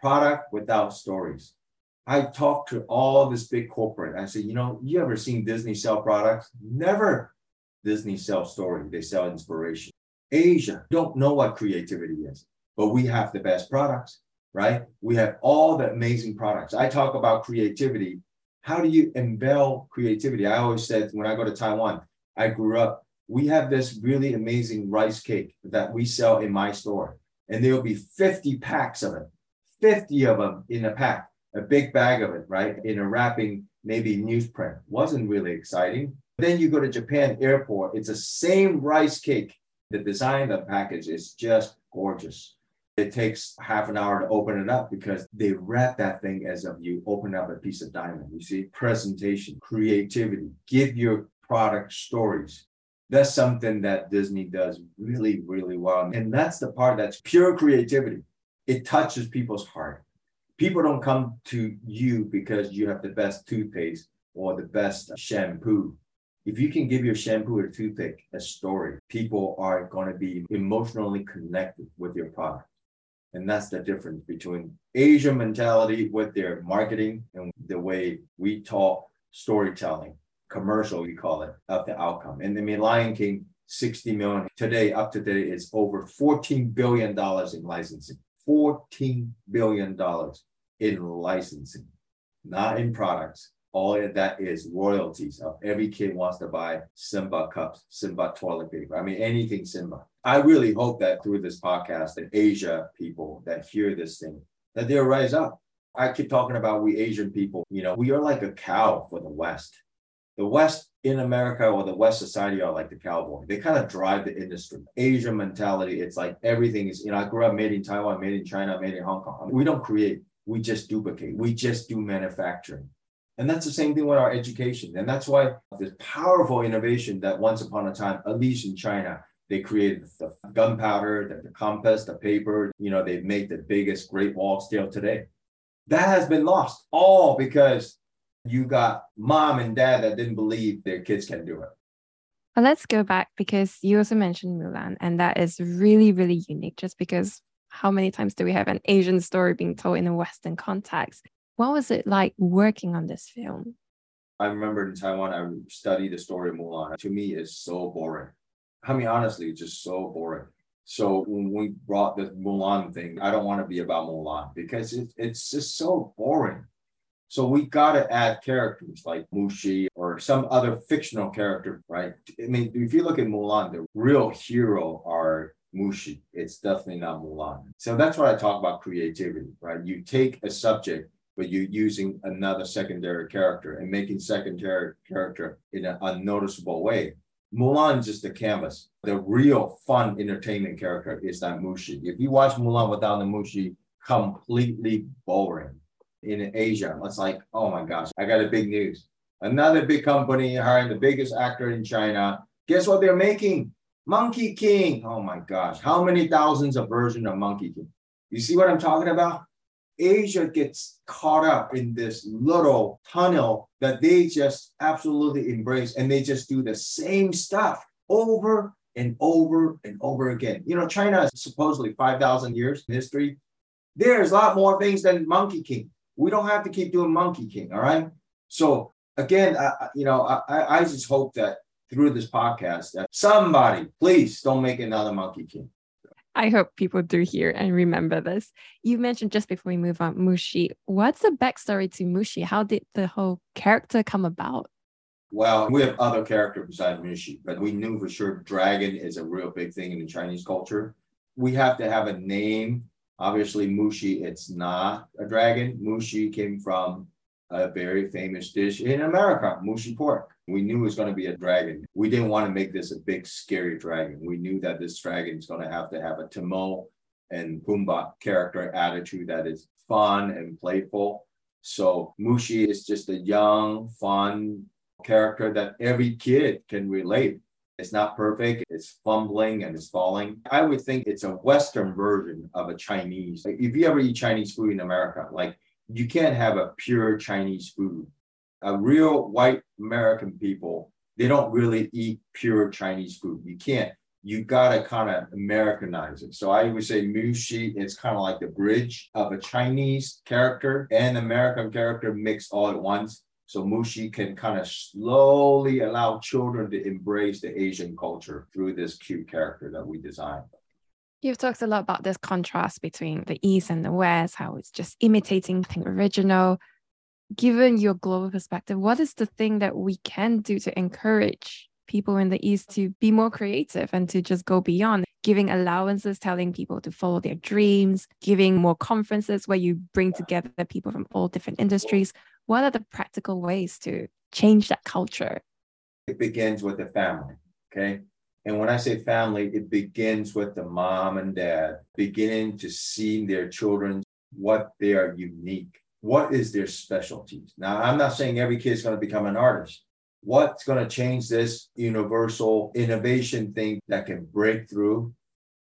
product without stories. I talk to all this big corporate. I say, you know, you ever seen Disney sell products? Never. Disney sell story. They sell inspiration. Asia don't know what creativity is, but we have the best products, right? We have all the amazing products. I talk about creativity. How do you unveil creativity? I always said when I go to Taiwan, I grew up, we have this really amazing rice cake that we sell in my store. And there will be 50 packs of it, 50 of them in a pack, a big bag of it, right? In a wrapping, maybe newsprint. Wasn't really exciting. Then you go to Japan airport, it's the same rice cake the design of the package is just gorgeous. It takes half an hour to open it up because they wrap that thing as if you open up a piece of diamond. You see, presentation, creativity, give your product stories. That's something that Disney does really, really well. And that's the part that's pure creativity. It touches people's heart. People don't come to you because you have the best toothpaste or the best shampoo if you can give your shampoo or toothpick a story, people are going to be emotionally connected with your product. And that's the difference between Asian mentality with their marketing and the way we talk storytelling, commercial, we call it, of the outcome. And I mean, Lion King, 60 million. Today, up to today, is over $14 billion in licensing. $14 billion in licensing, not in products, all that is royalties of every kid wants to buy Simba cups, Simba toilet paper. I mean, anything Simba. I really hope that through this podcast, that Asia people that hear this thing, that they'll rise up. I keep talking about we Asian people, you know, we are like a cow for the West. The West in America or the West society are like the cowboy. They kind of drive the industry. Asian mentality, it's like everything is, you know, I grew up made in Taiwan, made in China, made in Hong Kong. I mean, we don't create, we just duplicate. We just do manufacturing. And that's the same thing with our education. And that's why this powerful innovation that once upon a time, at least in China, they created the gunpowder, the, the compass, the paper, you know, they've made the biggest Great Wall still today. That has been lost all because you got mom and dad that didn't believe their kids can do it. Well, let's go back because you also mentioned Mulan, and that is really, really unique just because how many times do we have an Asian story being told in a Western context? What was it like working on this film? I remember in Taiwan, I studied the story of Mulan. To me, it's so boring. I mean, honestly, it's just so boring. So when we brought the Mulan thing, I don't want to be about Mulan because it, it's just so boring. So we got to add characters like Mushu or some other fictional character, right? I mean, if you look at Mulan, the real hero are Mushu. It's definitely not Mulan. So that's what I talk about creativity, right? You take a subject, but you're using another secondary character and making secondary character in an unnoticeable way. Mulan is just a canvas. The real fun entertainment character is that Mushu. If you watch Mulan without the Mushu, completely boring. In Asia, it's like, oh my gosh, I got a big news. Another big company hiring the biggest actor in China. Guess what they're making? Monkey King. Oh my gosh, how many thousands of versions of Monkey King? You see what I'm talking about? Asia gets caught up in this little tunnel that they just absolutely embrace and they just do the same stuff over and over and over again. You know, China is supposedly 5,000 years in history. There's a lot more things than Monkey King. We don't have to keep doing Monkey King, all right? So again, I, you know, I, I just hope that through this podcast that somebody, please don't make another Monkey King. I hope people do hear and remember this. You mentioned just before we move on, Mushu. What's the backstory to Mushu? How did the whole character come about? Well, we have other characters besides Mushu, but we knew for sure dragon is a real big thing in the Chinese culture. We have to have a name. Obviously, Mushu, it's not a dragon. Mushu came from a very famous dish in America, Mushu pork. We knew it was going to be a dragon. We didn't want to make this a big, scary dragon. We knew that this dragon is going to have to have a Timon and Pumbaa character attitude that is fun and playful. So Mushu is just a young, fun character that every kid can relate. It's not perfect, it's fumbling and it's falling. I would think it's a Western version of a Chinese. If you ever eat Chinese food in America, like you can't have a pure Chinese food. A real white American people, they don't really eat pure Chinese food. You can't. You gotta kind of Americanize it. So I would say Mushu is kind of like the bridge of a Chinese character and American character mixed all at once. So Mushu can kind of slowly allow children to embrace the Asian culture through this cute character that we designed. You've talked a lot about this contrast between the East and the West, how it's just imitating the original. Given your global perspective, what is the thing that we can do to encourage people in the East to be more creative and to just go beyond? Giving allowances, telling people to follow their dreams, giving more conferences where you bring together people from all different industries. What are the practical ways to change that culture? It begins with the family. Okay. And when I say family, it begins with the mom and dad beginning to see their children what they are unique. What is their specialties? Now, I'm not saying every kid is going to become an artist. What's going to change this universal innovation thing that can break through?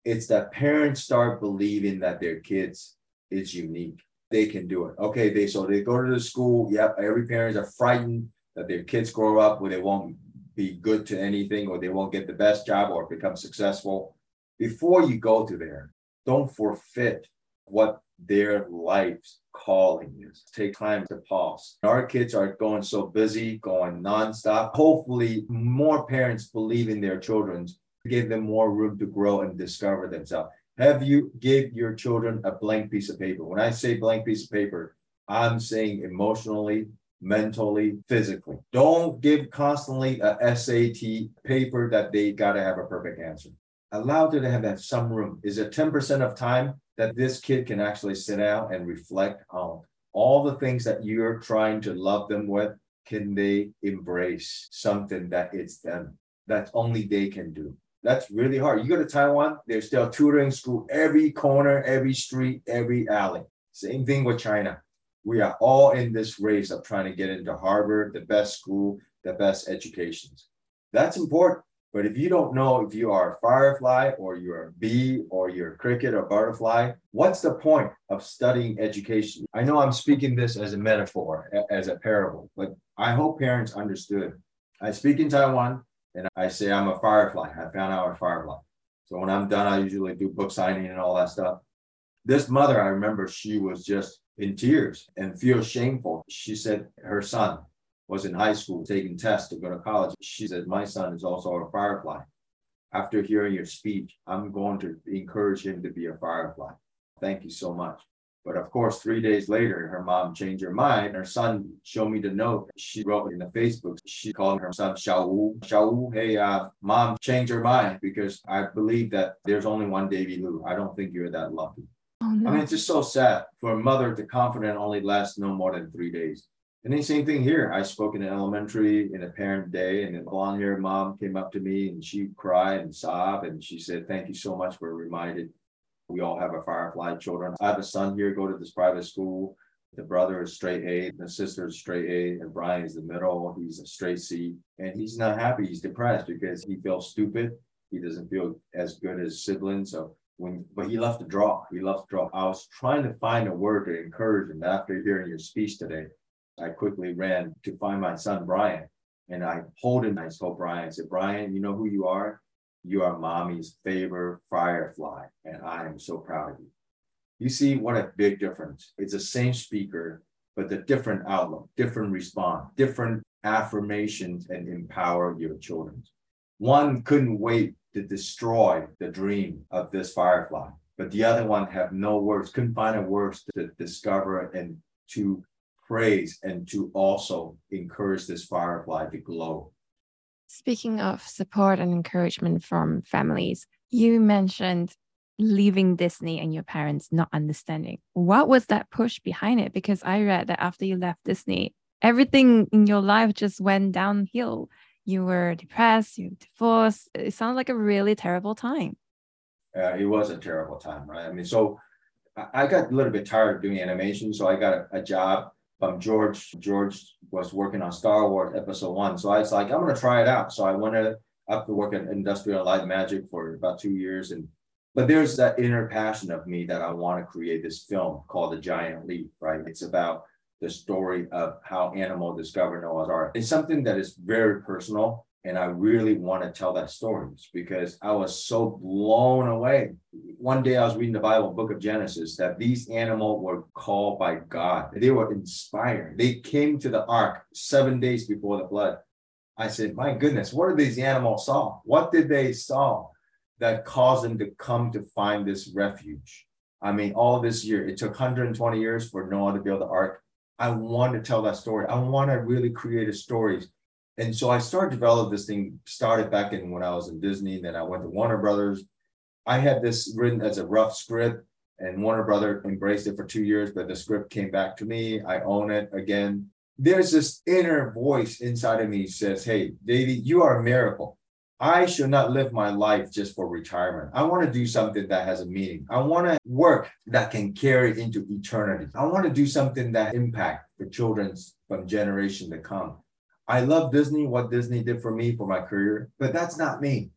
It's that parents start believing that their kids is unique. They can do it. Okay, they so they go to the school. Yep, every parents are frightened that their kids grow up where they won't be good to anything or they won't get the best job or become successful. Before you go to there, don't forfeit what their life's calling is. Take time to pause. Our kids are going so busy, going nonstop. Hopefully, more parents believe in their children, to give them more room to grow and discover themselves. Have you give your children a blank piece of paper? When I say blank piece of paper, I'm saying emotionally, mentally, physically. Don't give constantly a SAT paper that they got to have a perfect answer. Allow them to have that some room. Is it 10% of time that this kid can actually sit down and reflect on all the things that you're trying to love them with? Can they embrace something that it's them that only they can do? That's really hard. You go to Taiwan, there's still tutoring school every corner, every street, every alley. Same thing with China we are all in this race of trying to get into Harvard, the best school, the best educations. That's important. But if you don't know if you are a firefly or you're a bee or you're a cricket or butterfly, what's the point of studying education? I know I'm speaking this as a metaphor, as a parable, but I hope parents understood. I speak in Taiwan And I say I'm a firefly. I found out I'm a firefly. So when I'm done, I usually do book signing and all that stuff. This mother, I remember she was just in tears and feels shameful. She said her son was in high school taking tests to go to college. She said, My son is also a firefly. After hearing your speech, I'm going to encourage him to be a firefly. Thank you so much. But of course, three days later, her mom changed her mind. Her son showed me the note she wrote in the Facebook. She called her son Xiao Xiao, hey, uh, mom, change her mind because I believe that there's only one Davy Lu. I don't think you're that lucky. Oh, no. I mean, it's just so sad for a mother to confident only lasts no more than three days. And the same thing here. I spoke in an elementary in a parent day, and a blonde haired mom came up to me and she cried and sobbed. And she said, Thank you so much for reminding we all have a Firefly children. I have a son here, go to this private school. The brother is straight A, the sister is straight A, and Brian is the middle. He's a straight C. And he's not happy. He's depressed because he feels stupid. He doesn't feel as good as siblings. So when but he loves to draw. He loves to draw. I was trying to find a word to encourage him after hearing your speech today. I quickly ran to find my son Brian. And I hold him. I told Brian, I said, Brian, you know who you are? You are mommy's favorite firefly, and I am so proud of you. You see what a big difference. It's the same speaker, but the different outlook, different response, different affirmations and empower your children. One couldn't wait to destroy the dream of this firefly, but the other one have no words, couldn't find a words to discover and to praise and to also encourage this firefly to glow. Speaking of support and encouragement from families, you mentioned leaving Disney and your parents not understanding. What was that push behind it? Because I read that after you left Disney, everything in your life just went downhill. You were depressed, you divorced. It sounds like a really terrible time. Uh, it was a terrible time, right? I mean, so I got a little bit tired of doing animation, so I got a, a job um, George George was working on Star Wars Episode One, so I was like, I'm gonna try it out. So I went to work at Industrial Light Magic for about two years, and but there's that inner passion of me that I want to create this film called The Giant Leap. Right? It's about the story of how animal discovered Noah's Ark. It's something that is very personal and I really want to tell that story because I was so blown away. One day I was reading the Bible, book of Genesis, that these animals were called by God. They were inspired. They came to the ark seven days before the flood. I said, my goodness, what did these animals saw? What did they saw that caused them to come to find this refuge? I mean, all this year, it took 120 years for Noah to build the ark. I want to tell that story. I want to really create a story and so I started develop this thing, started back in when I was in Disney, then I went to Warner Brothers. I had this written as a rough script, and Warner Brother embraced it for two years, but the script came back to me. I own it again. There's this inner voice inside of me says, Hey, Davy, you are a miracle. I should not live my life just for retirement. I want to do something that has a meaning. I want to work that can carry into eternity. I want to do something that impact the children's from generation to come. I love Disney, what Disney did for me for my career, but that's not me.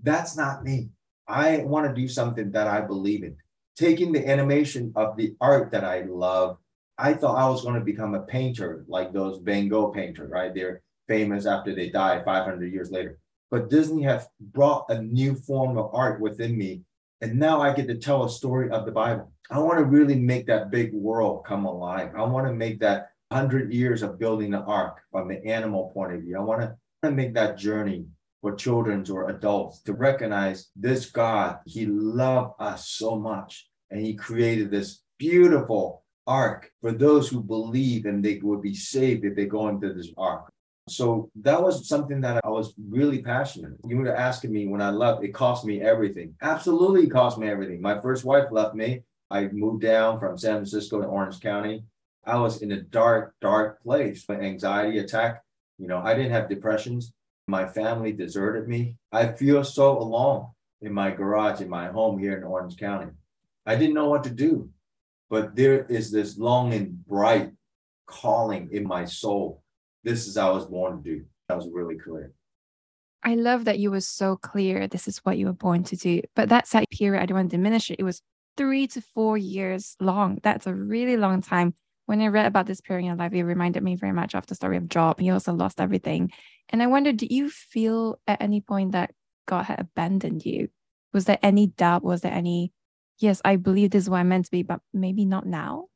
That's not me. I want to do something that I believe in. Taking the animation of the art that I love, I thought I was going to become a painter like those Van Gogh painters, right? They're famous after they die 500 years later. But Disney has brought a new form of art within me. And now I get to tell a story of the Bible. I want to really make that big world come alive. I want to make that 100 years of building the ark from the animal point of view. I want to make that journey for children or adults to recognize this God, He loved us so much and He created this beautiful ark for those who believe and they would be saved if they go into this ark. So that was something that I was really passionate. You were asking me when I left, it cost me everything. Absolutely, cost me everything. My first wife left me. I moved down from San Francisco to Orange County. I was in a dark, dark place. My anxiety attack, you know, I didn't have depressions. My family deserted me. I feel so alone in my garage, in my home here in Orange County. I didn't know what to do, but there is this long and bright calling in my soul. This is I was born to do. That was really clear. I love that you were so clear. This is what you were born to do. But that set period, I don't want to diminish it. It was three to four years long. That's a really long time when I read about this period in your life, it reminded me very much of the story of Job. He also lost everything. And I wonder, did you feel at any point that God had abandoned you? Was there any doubt? Was there any, yes, I believe this is what I'm meant to be, but maybe not now?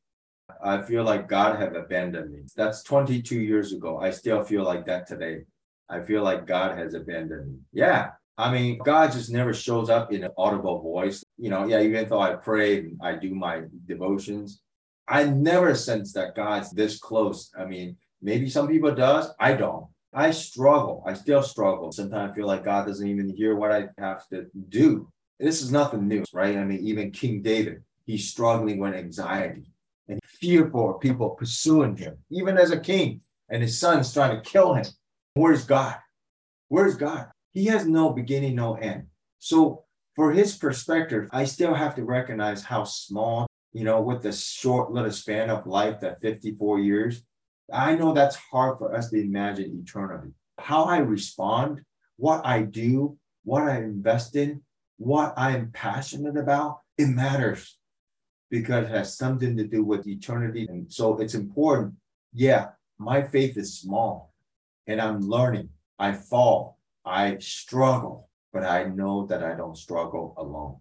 I feel like God have abandoned me. That's 22 years ago. I still feel like that today. I feel like God has abandoned me. Yeah. I mean, God just never shows up in an audible voice. You know, yeah, even though I pray and I do my devotions, I never sense that God's this close. I mean, maybe some people does. I don't. I struggle. I still struggle. Sometimes I feel like God doesn't even hear what I have to do. This is nothing new, right? I mean, even King David, he's struggling with anxiety and fearful of people pursuing him, even as a king, and his son's trying to kill him. Where's God? Where's God? He has no beginning, no end. So, for his perspective, I still have to recognize how small, you know, with the short little span of life, that 54 years, I know that's hard for us to imagine eternity. How I respond, what I do, what I invest in, what I'm passionate about, it matters because it has something to do with eternity. And so it's important. Yeah, my faith is small and I'm learning. I fall, I struggle, but I know that I don't struggle alone.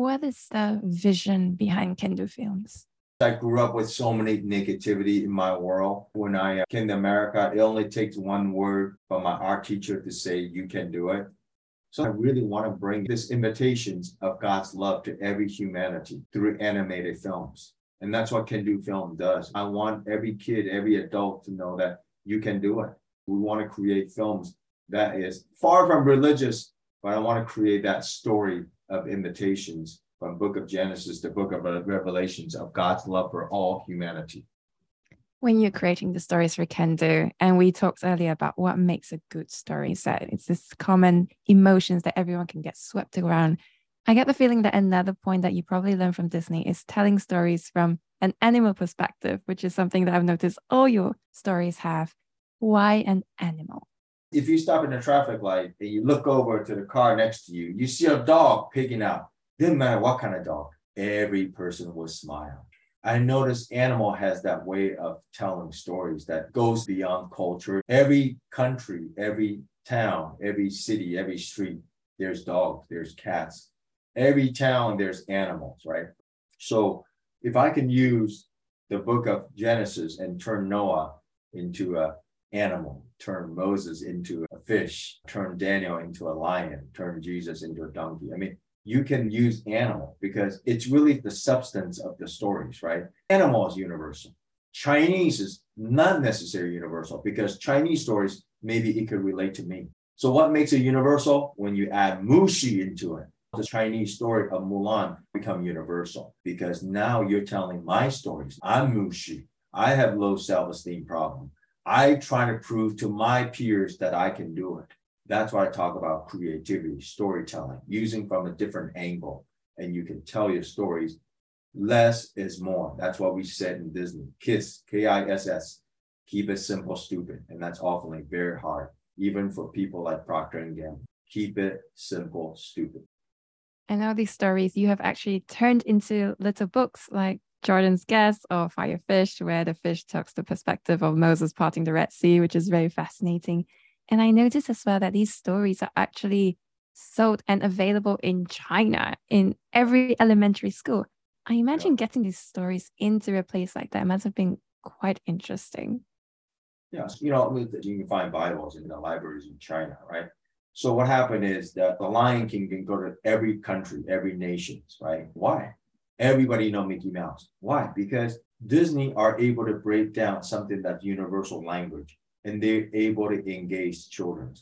What is the vision behind Kendu Films? I grew up with so many negativity in my world. When I uh, came to America, it only takes one word from my art teacher to say, you can do it. So I really want to bring this invitations of God's love to every humanity through animated films. And that's what Kendu Film does. I want every kid, every adult to know that you can do it. We want to create films that is far from religious, but I want to create that story of invitations from book of Genesis to book of Revelations of God's love for all humanity. When you're creating the stories for Kendu, and we talked earlier about what makes a good story set, it's this common emotions that everyone can get swept around. I get the feeling that another point that you probably learned from Disney is telling stories from an animal perspective, which is something that I've noticed all your stories have. Why an animal? If you stop in a traffic light and you look over to the car next to you, you see a dog picking out didn't matter what kind of dog, every person would smile. I noticed animal has that way of telling stories that goes beyond culture. Every country, every town, every city, every street, there's dogs, there's cats. Every town, there's animals, right? So if I can use the book of Genesis and turn Noah into a animal, turn Moses into a fish, turn Daniel into a lion, turn Jesus into a donkey. I mean, you can use animal because it's really the substance of the stories, right? Animal is universal. Chinese is not necessarily universal because Chinese stories, maybe it could relate to me. So what makes it universal? When you add Mushu into it, the Chinese story of Mulan become universal because now you're telling my stories. I'm Mushu. I have low self-esteem problem. I try to prove to my peers that I can do it. That's why I talk about creativity, storytelling, using from a different angle. And you can tell your stories. Less is more. That's what we said in Disney. KISS, K I S S. Keep it simple, stupid. And that's often very hard, even for people like Procter and Gamble. Keep it simple, stupid. And all these stories you have actually turned into little books like Jordan's Guest or Firefish, where the fish talks the perspective of Moses parting the Red Sea, which is very fascinating. And I noticed as well that these stories are actually sold and available in China in every elementary school. I imagine yeah. getting these stories into a place like that must have been quite interesting. Yes, you know, you can find Bibles in the libraries in China, right? So what happened is that the Lion King can go to every country, every nation, right? Why? Everybody know Mickey Mouse. Why? Because Disney are able to break down something that's universal language and they're able to engage children.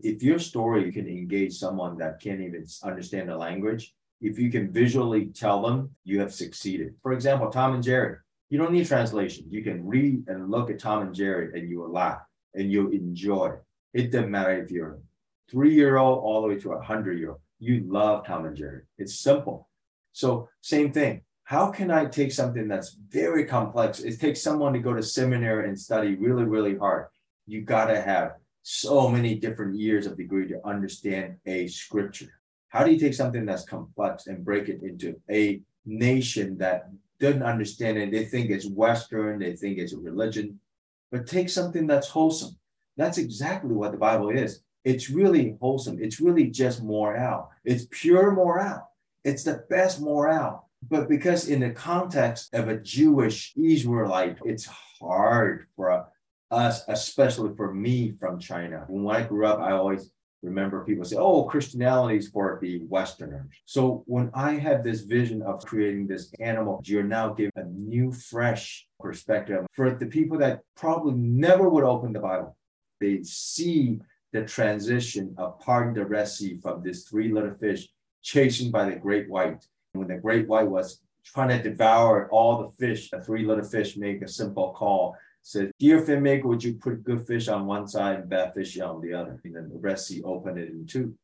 If your story can engage someone that can't even understand the language, if you can visually tell them, you have succeeded. For example, Tom and Jerry, you don't need translation. You can read and look at Tom and Jerry and you will laugh and you'll enjoy. It doesn't matter if you're a three year old all the way to a hundred year old. You love Tom and Jerry. It's simple. So, same thing. How can I take something that's very complex? It takes someone to go to seminary and study really, really hard you got to have so many different years of degree to understand a scripture. How do you take something that's complex and break it into a nation that doesn't understand it? They think it's Western, they think it's a religion, but take something that's wholesome. That's exactly what the Bible is. It's really wholesome. It's really just morale. It's pure morale. It's the best morale. But because in the context of a Jewish Israelite, it's hard for us, especially for me from China. When I grew up, I always remember people say, oh, Christianity is for the Westerners. So when I had this vision of creating this animal, you're now giving a new, fresh perspective for the people that probably never would open the Bible. They see the transition of parting the Red Sea from this three little fish chasing by the great white. And When the great white was trying to devour all the fish, the three little fish make a simple call said, Dear filmmaker, would you put good fish on one side and bad fish on the other? And then the Red Sea opened it in two.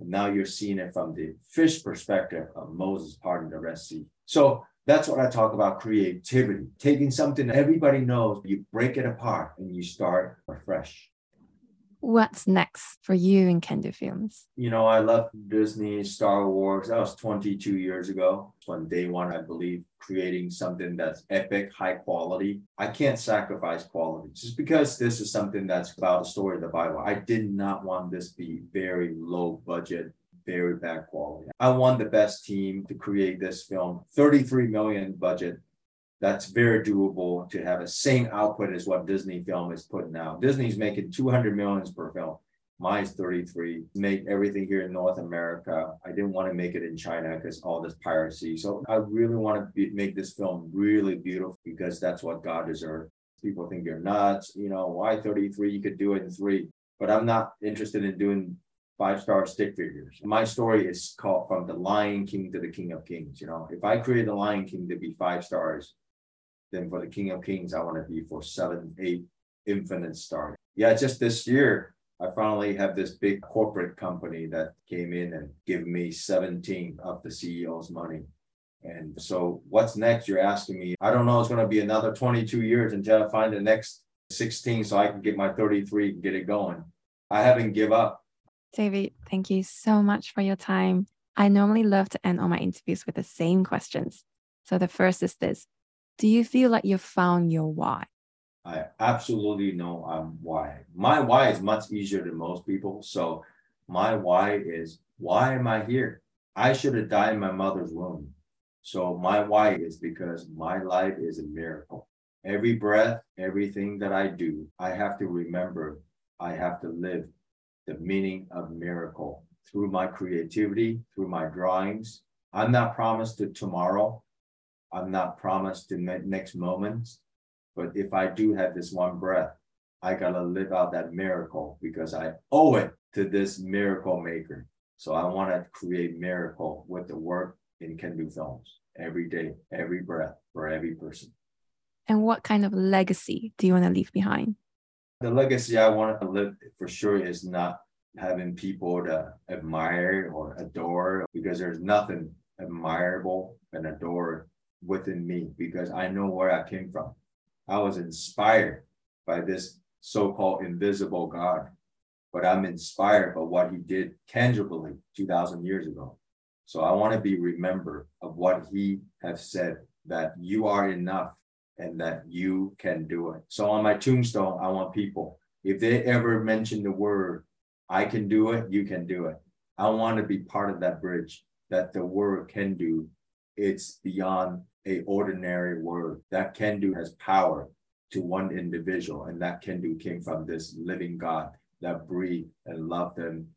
And now you're seeing it from the fish perspective of Moses parting the Red Sea. So that's what I talk about creativity, taking something everybody knows, you break it apart and you start afresh. What's next for you in Kendu Films? You know, I left Disney, Star Wars. That was 22 years ago. When day one, I believe, creating something that's epic, high quality. I can't sacrifice quality just because this is something that's about the story of the Bible. I did not want this to be very low budget, very bad quality. I want the best team to create this film. 33 million budget that's very doable to have the same output as what Disney film is putting out. Disney's making 200 millions per film. Mine's 33. Make everything here in North America. I didn't want to make it in China because all this piracy. So I really want to be, make this film really beautiful because that's what God deserves. People think you're nuts. You know, why 33? You could do it in three. But I'm not interested in doing five star stick figures. My story is called From the Lion King to the King of Kings. You know, if I create the Lion King to be five stars, then for the King of Kings, I want to be for seven, eight infinite stars. Yeah, just this year, I finally have this big corporate company that came in and give me 17 of the CEO's money. And so what's next? You're asking me. I don't know. It's going to be another 22 years until I find the next 16 so I can get my 33 and get it going. I haven't give up. David, thank you so much for your time. I normally love to end all my interviews with the same questions. So the first is this do you feel like you've found your why? I absolutely know I'm why. My why is much easier than most people. So my why is why am I here? I should have died in my mother's womb. So my why is because my life is a miracle. Every breath, everything that I do, I have to remember I have to live the meaning of miracle through my creativity, through my drawings. I'm not promised to tomorrow. I'm not promised the next moment, but if I do have this one breath, I gotta live out that miracle because I owe it to this miracle maker. So I want to create miracle with the work in Kendu Films every day, every breath for every person. And what kind of legacy do you want to leave behind? The legacy I want to live for sure is not having people to admire or adore because there's nothing admirable and adored within me because I know where I came from. I was inspired by this so called invisible God, but I'm inspired by what he did tangibly 2,000 years ago. So I want to be remembered of what he has said that you are enough and that you can do it. So on my tombstone, I want people, if they ever mention the word, I can do it, you can do it. I want to be part of that bridge that the word can do it's beyond a ordinary word. That can do has power to one individual, and that can do came from this living God that breathed and loved them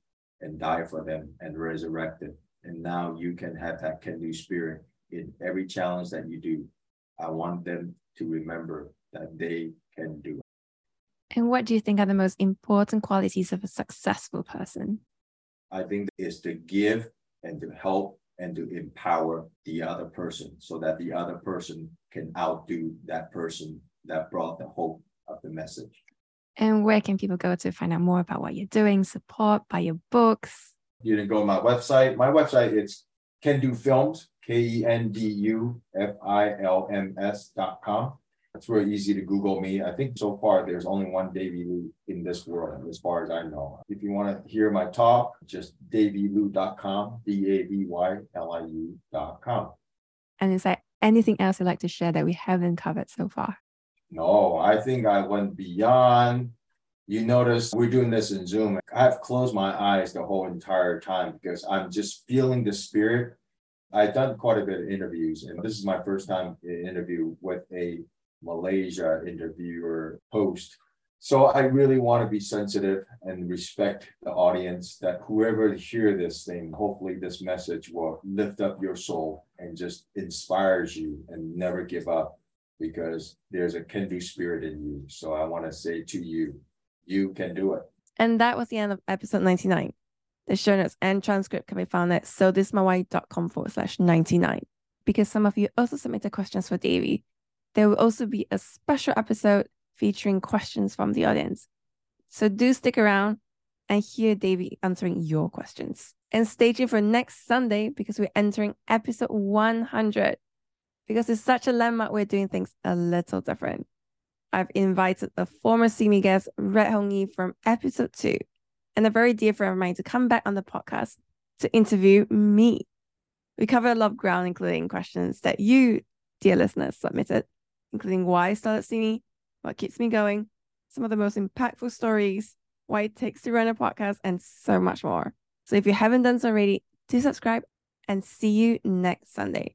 and died for them and resurrected. And now you can have that can do spirit in every challenge that you do. I want them to remember that they can do it. And what do you think are the most important qualities of a successful person? I think is to give and to help and to empower the other person so that the other person can outdo that person that brought the hope of the message. And where can people go to find out more about what you're doing, support, buy your books? You can go to my website. My website is Kendu Films, K E N D U F I L M S dot com. It's very easy to Google me. I think so far there's only one Davy Liu in this world, as far as I know. If you want to hear my talk, just davyliu.com, D-A-V-Y-L-I-U.com. And is there anything else you'd like to share that we haven't covered so far? No, I think I went beyond You notice we're doing this in Zoom. I've closed my eyes the whole entire time because I'm just feeling the spirit. I've done quite a bit of interviews, and this is my first time in interview with a Malaysia interviewer host. So I really want to be sensitive and respect the audience that whoever hear this thing, hopefully this message will lift up your soul and just inspires you and never give up because there's a do spirit in you. So I want to say to you, you can do it. And that was the end of episode 99. The show notes and transcript can be found at so forward slash 99. Because some of you also submitted questions for Davy, there will also be a special episode featuring questions from the audience. So do stick around and hear Davy answering your questions. And stay tuned for next Sunday because we're entering episode 100. Because it's such a landmark, we're doing things a little different. I've invited the former Simi guest, Red Hong Yi, from episode two, and a very dear friend of mine to come back on the podcast to interview me. We cover a lot of ground, including questions that you, dear listeners, submitted, including why I started Simi, what keeps me going, some of the most impactful stories, why it takes to run a podcast, and so much more. So if you haven't done so already, do subscribe and see you next Sunday.